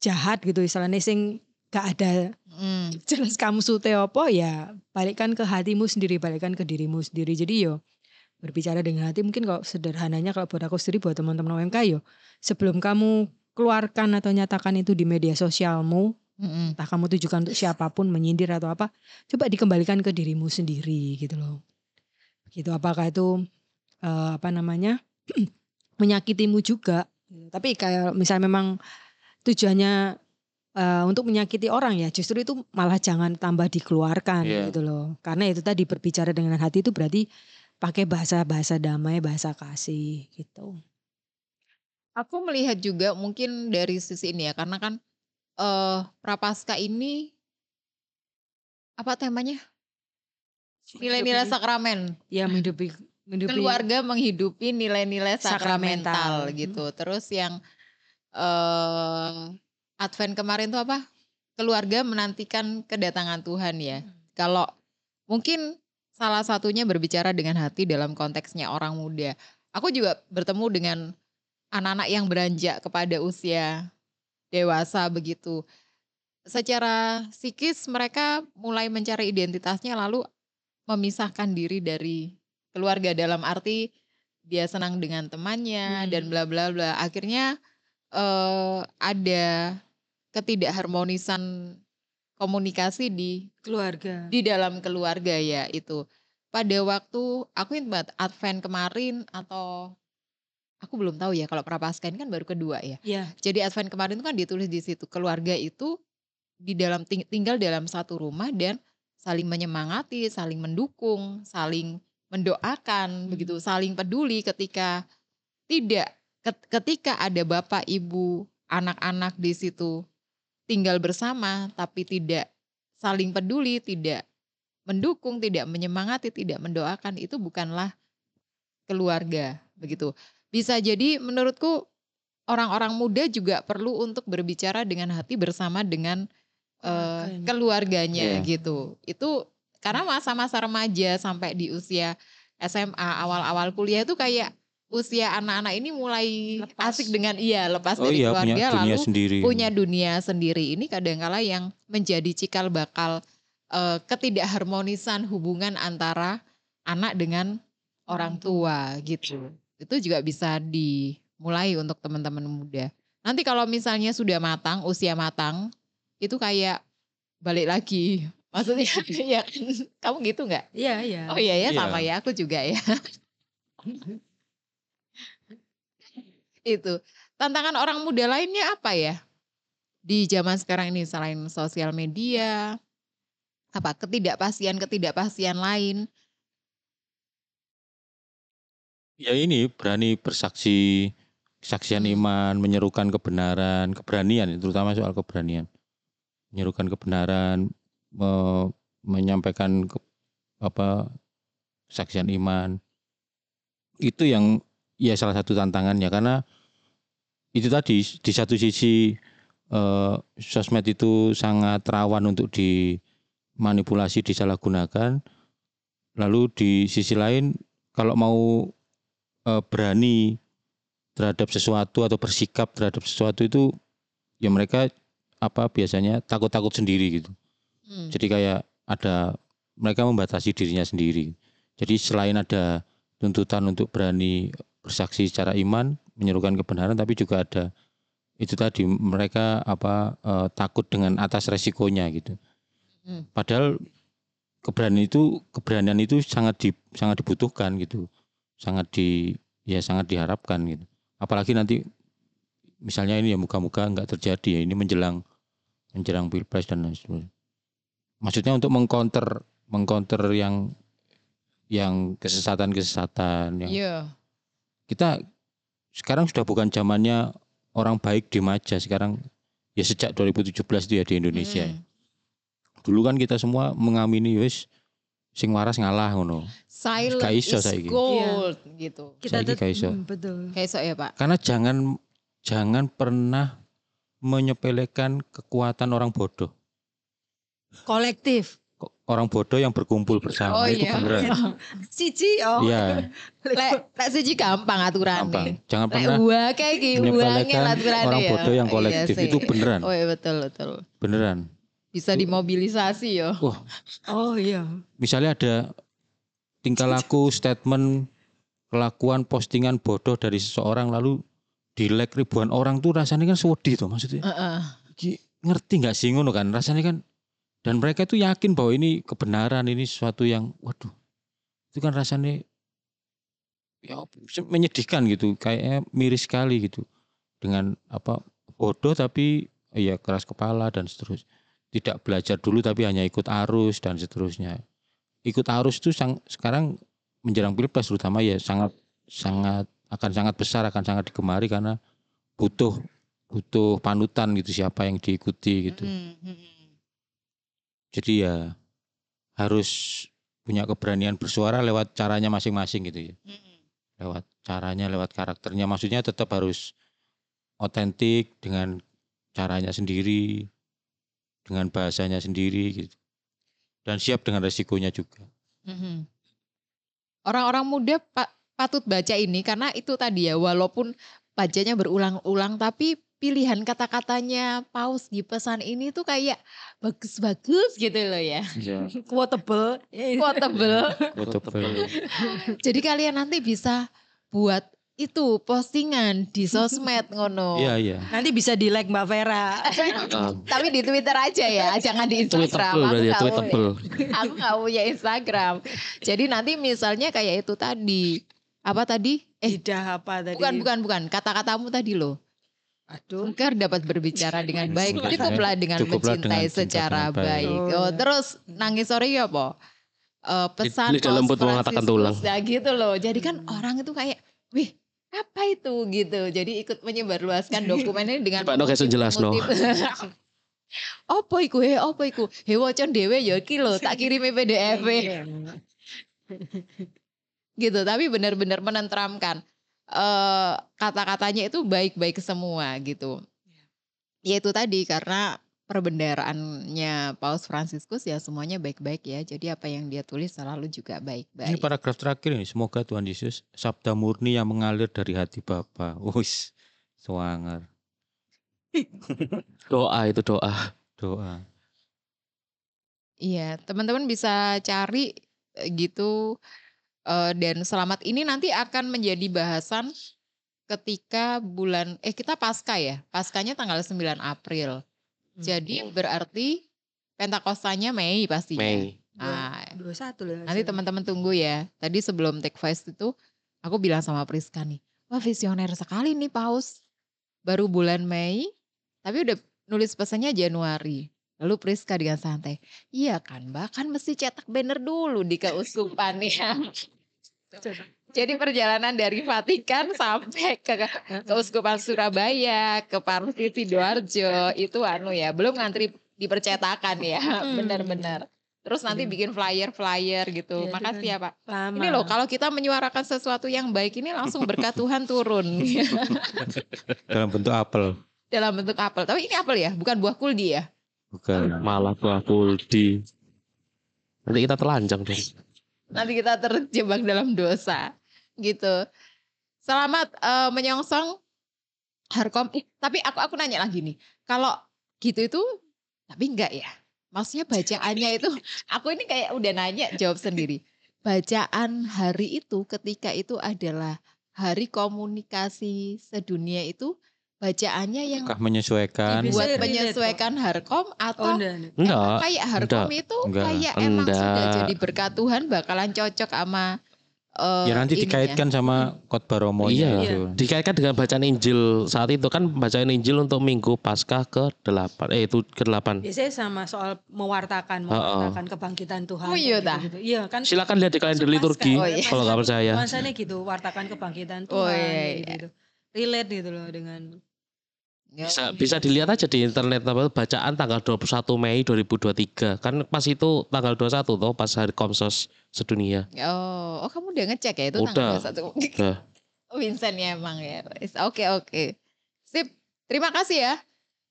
jahat gitu istilahnya sing gak ada Hmm. jelas kamu sute apa ya balikkan ke hatimu sendiri balikkan ke dirimu sendiri jadi yo berbicara dengan hati mungkin kalau sederhananya kalau buat aku sendiri buat teman-teman OMK yo sebelum kamu keluarkan atau nyatakan itu di media sosialmu Mm-mm. entah kamu tujukan untuk siapa pun menyindir atau apa coba dikembalikan ke dirimu sendiri gitu loh gitu apakah itu eh, apa namanya (clears throat) menyakitimu juga tapi kayak misalnya memang tujuannya eh, untuk menyakiti orang ya justru itu malah jangan tambah dikeluarkan Iya. gitu loh karena itu tadi berbicara dengan hati itu berarti pakai bahasa bahasa damai bahasa kasih gitu Aku melihat juga mungkin dari sisi ini ya karena kan eh prapaskah ini apa temanya? Nilai-nilai sakramen. ya menghidupi menghidupi Keluarga menghidupi nilai-nilai sakramental Sakramental. gitu. Terus yang eh Advent kemarin tuh apa? Keluarga menantikan kedatangan Tuhan ya. Kalau mungkin salah satunya berbicara dengan hati dalam konteksnya orang muda. Aku juga bertemu dengan anak-anak yang beranjak kepada usia dewasa begitu. Secara psikis mereka mulai mencari identitasnya lalu memisahkan diri dari keluarga dalam arti dia senang dengan temannya Hmm. dan bla bla bla. Akhirnya eh, ada ketidakharmonisan komunikasi di keluarga di dalam keluarga ya itu. Pada waktu aku ingat banget Advent kemarin atau aku belum tahu ya kalau prapaskah ini kan baru kedua ya. ya Jadi Advent kemarin itu kan ditulis di situ keluarga itu di dalam ting- tinggal dalam satu rumah dan saling menyemangati, saling mendukung, saling mendoakan, Hmm. begitu, saling peduli ketika tidak ket- ketika ada bapak, ibu, anak-anak di situ tinggal bersama tapi tidak saling peduli, tidak mendukung, tidak menyemangati, tidak mendoakan itu bukanlah keluarga begitu. Bisa jadi menurutku orang-orang muda juga perlu untuk berbicara dengan hati bersama dengan uh, Keluarganya. keluarganya Iya. gitu. Itu karena masa-masa remaja sampai di usia SMA awal-awal kuliah itu kayak usia anak-anak ini mulai Lepas. asik dengan iya lepas Oh dari iya punya keluarga dunia lalu sendiri. punya dunia sendiri ini kadangkala yang menjadi cikal bakal eh, ketidakharmonisan hubungan antara anak dengan orang tua gitu. Itu juga bisa dimulai untuk teman-teman muda. Nanti kalau misalnya sudah matang, usia matang, itu kayak balik lagi. (laughs) Maksudnya (laughs) ya kan? kamu gitu nggak? Iya, iya. Oh iya ya Iya. sama ya, aku juga ya. (laughs) itu. Tantangan orang muda lainnya apa ya? Di zaman sekarang ini selain sosial media, apa ketidakpastian-ketidakpastian lain. Ya ini berani bersaksi, kesaksian Hmm. iman, menyerukan kebenaran, keberanian, terutama soal keberanian, menyerukan kebenaran, me- menyampaikan ke- apa kesaksian iman, itu yang ya salah satu tantangannya karena itu tadi di satu sisi eh, sosmed itu sangat rawan untuk dimanipulasi, disalahgunakan, lalu di sisi lain kalau mau eh, berani terhadap sesuatu atau bersikap terhadap sesuatu itu ya mereka apa biasanya takut-takut sendiri gitu. Hmm. Jadi kayak ada mereka membatasi dirinya sendiri. Jadi selain ada tuntutan untuk berani bersaksi secara iman, menyerukan kebenaran tapi juga ada itu tadi mereka apa eh, takut dengan atas resikonya gitu. Hmm. Padahal keberanian itu keberanian itu sangat di, sangat dibutuhkan gitu. Sangat di ya sangat diharapkan gitu. Apalagi nanti misalnya ini ya muka-muka nggak terjadi ya ini menjelang menjelang pilpres dan lain sebagainya. Maksudnya untuk mengcounter mengcounter yang yang kesesatan-kesesatan yang Iya. kita sekarang sudah bukan zamannya orang baik di aja sekarang ya sejak 2017 itu ya di Indonesia. Hmm. Dulu kan kita semua mengamini wis sing waras ngalah ngono. Silent Gak iso is saiki. gold gitu. Kita Saiki tet- gak iso. Hmm, betul. Kayak so ya Pak. Karena jangan jangan pernah menyepelekan kekuatan orang bodoh. Kolektif. Orang bodoh yang berkumpul bersama Oh itu iya. beneran. (laughs) Cici oh. Iya, Lek lek siji gampang aturan gampang. Jangan pernah Lek uang kayak gitu, uangnya aturannya orang ya. bodoh yang Iya kolektif sih. itu beneran, Oh iya betul betul. beneran. Bisa dimobilisasi yo. Oh iya. Misalnya ada tingkah laku, statement, kelakuan, postingan bodoh dari seseorang lalu di like ribuan orang tuh rasanya kan sewedi tuh maksudnya. Heeh. Iki ngerti nggak sih ngono kan? Rasanya kan dan mereka itu yakin bahwa ini kebenaran, ini sesuatu yang waduh. Itu kan rasanya ya menyedihkan gitu, kayaknya miris sekali gitu. Dengan apa bodoh tapi ya keras kepala dan seterusnya. Tidak belajar dulu tapi hanya ikut arus dan seterusnya. Ikut arus itu sang, sekarang menjelang pilpres terutama ya sangat sangat akan sangat besar akan sangat digemari karena butuh butuh panutan gitu siapa yang diikuti gitu. Mm, mm, mm. Jadi ya harus punya keberanian bersuara lewat caranya masing-masing gitu ya. Mm, Lewat caranya, lewat karakternya. Maksudnya tetap harus otentik dengan caranya sendiri, dengan bahasanya sendiri gitu. Dan siap dengan resikonya juga. mm. Orang-orang muda pa- patut baca ini karena itu tadi ya walaupun bacanya berulang-ulang tapi pilihan kata-katanya paus di pesan ini tuh kayak bagus-bagus gitu loh ya. Iya. (laughs) Quotable. Quotable. (laughs) Quotable. (laughs) Jadi kalian nanti bisa buat itu postingan di sosmed ngono. Iya, iya. Nanti bisa di like Mbak Vera. Tapi di Twitter aja ya, jangan di Instagram. tweetable Aku ya, nggak punya- tweetable. Aku nggak punya Instagram. Jadi nanti misalnya kayak itu tadi. Apa tadi? Eh, Tidak apa tadi. bukan bukan bukan. Kata-katamu tadi loh. Aduh. Agar dapat berbicara dengan baik. Cukuplah Cukuplah dengan Cukuplah mencintai dengan cinta secara baik. baik. Oh. Oh, terus nangis sore ya apa? Eh, pesan Lidah Paus lembut mengatakan tulang. Ya gitu loh. Jadi kan orang itu kayak, wih apa itu gitu. Jadi ikut menyebarluaskan (laughs) dokumen ini dengan kayak mengutip- sejelas, no. Apa iku he, apa iku? He wocon dhewe ya iki lho, tak kirimi PDF. Iya. gitu tapi benar-benar menenteramkan eh kata-katanya itu baik-baik semua gitu ya itu tadi karena perbendaraannya Paus Fransiskus ya semuanya baik-baik ya jadi apa yang dia tulis selalu juga Ini baik-baik paragraf terakhir ini. Semoga Tuhan Yesus sabda murni yang mengalir dari hati Bapa. Wis, swanger (laughs) Doa itu doa. doa. iya teman-teman bisa cari eh, gitu eh, dan selamat ini nanti akan menjadi bahasan ketika bulan eh kita pasca ya paskanya tanggal 9 April jadi berarti Pentakostanya Mei pastinya Mei. Ah, Dua satu loh. Nanti teman-teman tunggu ya. Tadi sebelum take voice itu aku bilang sama Priska nih, wah visioner sekali nih Paus. Baru bulan Mei, tapi udah nulis pesannya Januari. Lalu Priska dengan santai, iya kan mbak, kan mesti cetak banner dulu di keuskupan ya. (laughs) Jadi perjalanan dari Vatikan (laughs) sampai ke keuskupan Surabaya, ke Parsi Sidoarjo, itu anu ya, belum ngantri di percetakan ya, Hmm. benar-benar. Terus nanti Hmm. bikin flyer-flyer gitu. Itu Makasih ya Pak. Lama. Ini loh kalau kita menyuarakan sesuatu yang baik ini langsung berkat (laughs) Tuhan turun (laughs) Dalam bentuk apel. dalam bentuk apel. Tapi ini apel ya, bukan buah kuldi ya. Bukan. Malah buah kuldi. Nanti kita telanjang dong. Nanti kita terjebak dalam dosa gitu. Selamat eh, menyongsong Harkom. Eh, tapi aku aku nanya lagi nih. Kalau gitu itu tapi enggak ya. Maksudnya bacaannya itu aku ini kayak udah nanya jawab sendiri. Bacaan hari itu ketika itu adalah hari komunikasi sedunia itu bacaannya yang Apakah menyesuaikan? Buat menyesuaikan Harkom Oh, atau enggak, enggak. Enggak. Kayak Harkom itu Enggak. kayak emang Enggak. sudah jadi berkat Tuhan bakalan cocok sama eh, Ya nanti ininya. dikaitkan sama khotbah romonya Iya. itu. Dikaitkan dengan bacaan Injil saat itu kan bacaan Injil untuk Minggu Paskah ke-8. Eh itu ke-8. Biasanya sama soal mewartakan, Oh, mewartakan kebangkitan Tuhan. Oh, iya dah. gitu-gitu. Iya kan. Silakan lihat di kalender liturgi Oh, iya. kalau nggak percaya. Nuansanya gitu, wartakan kebangkitan Tuhan. Oh, iya, iya. gitu. Relate gitu loh dengan Ya. Bisa bisa dilihat aja di internet apa bacaan tanggal 21 Mei 2023. Kan pas itu tanggal 21 tuh pas hari Komsos sedunia. Oh, oh kamu udah ngecek ya itu Udah. tanggal satu. Udah. (laughs) Vincent ya emang ya. Oke oke. Sip. Terima kasih ya.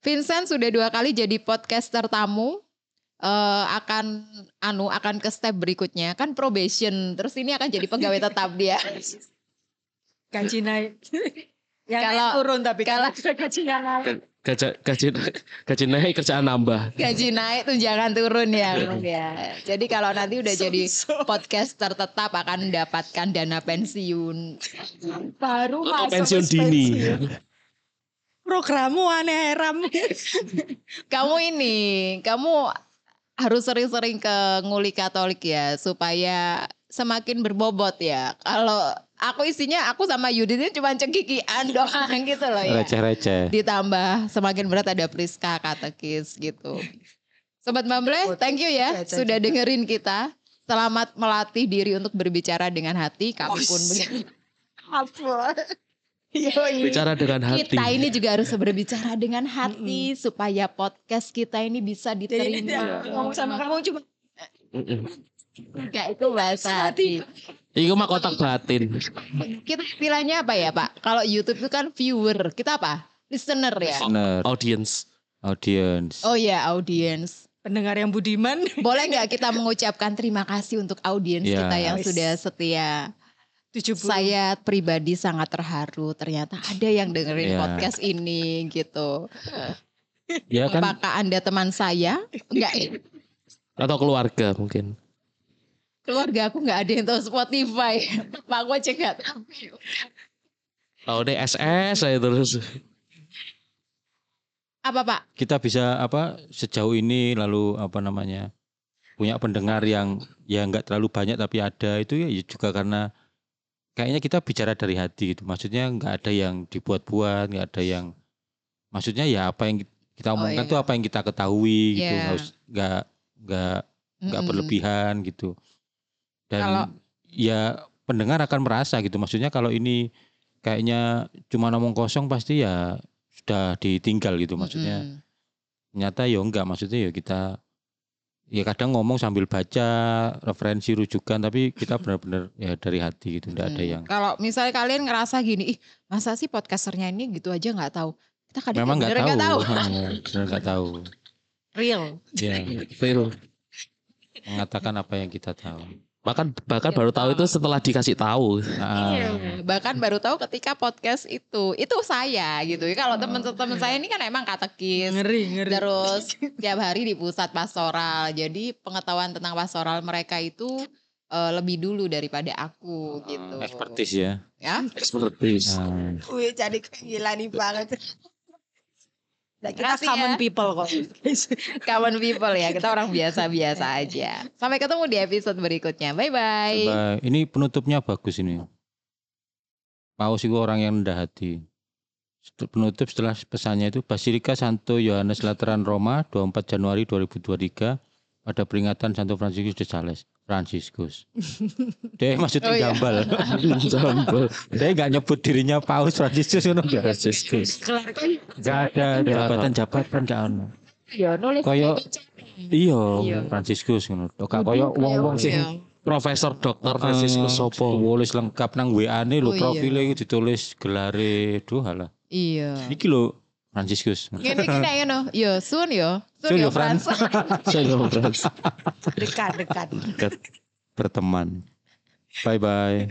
Vincent sudah dua kali jadi podcaster tamu. eh akan anu akan ke step berikutnya kan probation terus ini akan jadi pegawai tetap dia gaji naik. (laughs) Yang Kalau- naik turun tapi kalau- (laughs) kalau gajinya naik. Gaji gaji gaji naik kerjaan nambah. gaji naik tunjangan turun ya Bang, ya jadi kalau nanti udah jadi podcaster tetap akan mendapatkan dana pensiun baru Atau masuk pensiun dini. pensiun. Programmu aneh ram. (laughs) kamu ini kamu harus sering-sering ke nguli Katolik ya supaya semakin berbobot ya. Kalau aku isinya aku sama Yudit ini cuma cekikian doang (laughs) gitu loh ya. Receh-receh. Ditambah semakin berat ada Priska katekis gitu. Sobat Mamble, thank you ya sudah dengerin kita. Selamat melatih diri untuk berbicara dengan hati. Kami pun begitu. (laughs) Bicara dengan hati. Kita ini juga harus berbicara dengan hati supaya podcast kita ini bisa Jadi diterima. ngomong sama kamu cuma. Enggak itu bahasa hati. Iku mah kotak batin. Kita istilahnya apa ya Pak? Kalau YouTube itu kan viewer. Kita apa? Listener ya. Bener. Audience. Audience. Oh ya audience. pendengar yang budiman. Boleh nggak kita mengucapkan terima kasih untuk audiens Ya. kita yang sudah setia. 70. Saya pribadi sangat terharu. Ternyata ada yang dengerin Ya. podcast ini gitu. Ya kan Apakah anda teman saya? Enggak. Atau keluarga mungkin. Keluarga aku nggak ada yang tahu Spotify. (laughs) Pak aku aja nggak tahu. Tahu deh SS saya terus. Apa Pak? kita bisa apa sejauh ini lalu apa namanya punya pendengar yang ya nggak terlalu banyak tapi ada itu ya juga karena kayaknya kita bicara dari hati gitu maksudnya nggak ada yang dibuat-buat nggak ada yang maksudnya ya apa yang kita Oh, omongkan iya. tuh apa yang kita ketahui gitu Iya. nggak nggak nggak berlebihan gitu dan Kalau- ya pendengar akan merasa gitu maksudnya kalau ini kayaknya cuma ngomong kosong pasti ya sudah ditinggal gitu maksudnya Mm-mm. Ternyata ya enggak maksudnya ya kita ya kadang ngomong sambil baca referensi rujukan tapi kita benar-benar ya dari hati gitu enggak ada Hmm. yang Kalau misalnya kalian ngerasa gini, ih masa sih podcasternya ini gitu aja nggak tahu. Kita kadang memang tahu. nggak tahu. (laughs) Benar enggak tahu. Real. Ya, Real. mengatakan apa yang kita tahu. Bahkan bahkan Ya, baru tahu itu setelah dikasih tahu. Iya, Bahkan baru tahu ketika podcast itu, itu saya gitu. Kalau teman-teman saya ini kan emang katekis, Ngeri, ngeri. terus (laughs) tiap hari di pusat pastoral. Jadi pengetahuan tentang pastoral mereka itu eh, lebih dulu daripada aku gitu. Expertise ya. Ya. Expertise. Wih, jadi gila nih banget. Nah, kita Makasih common ya. people kok. (laughs) Common people ya, kita orang biasa-biasa aja. Sampai ketemu di episode berikutnya. Bye-bye. coba ini penutupnya bagus ini. Paus itu orang yang rendah hati. Penutup setelah pesannya itu Basilika Santo Yohanes Lateran Roma 24 Januari 2023 pada peringatan Santo Franciscus de Sales. Franciscus. (laughs) Dia maksudnya Oh, iya. jambal. Jambal. Dia nggak nyebut dirinya Paus Franciscus itu enggak. Franciscus. Enggak ada jabatan-jabatan enggak ono. Ya, nulis Koyo Iya. iya Franciscus ngono. Kok koyo wong-wong sing Iya. Profesor Dr. Franciscus Sopo. Tulis lengkap nang WA-ne lho Oh, iya. profile ditulis gelare duh halah. Iya. Iki lho Franciscus. Gini gini ya no, yo soon yo, Soon soon yo yo, Frans. Saya (laughs) ngomong Frans. dekat, dekat. berteman. Bye bye.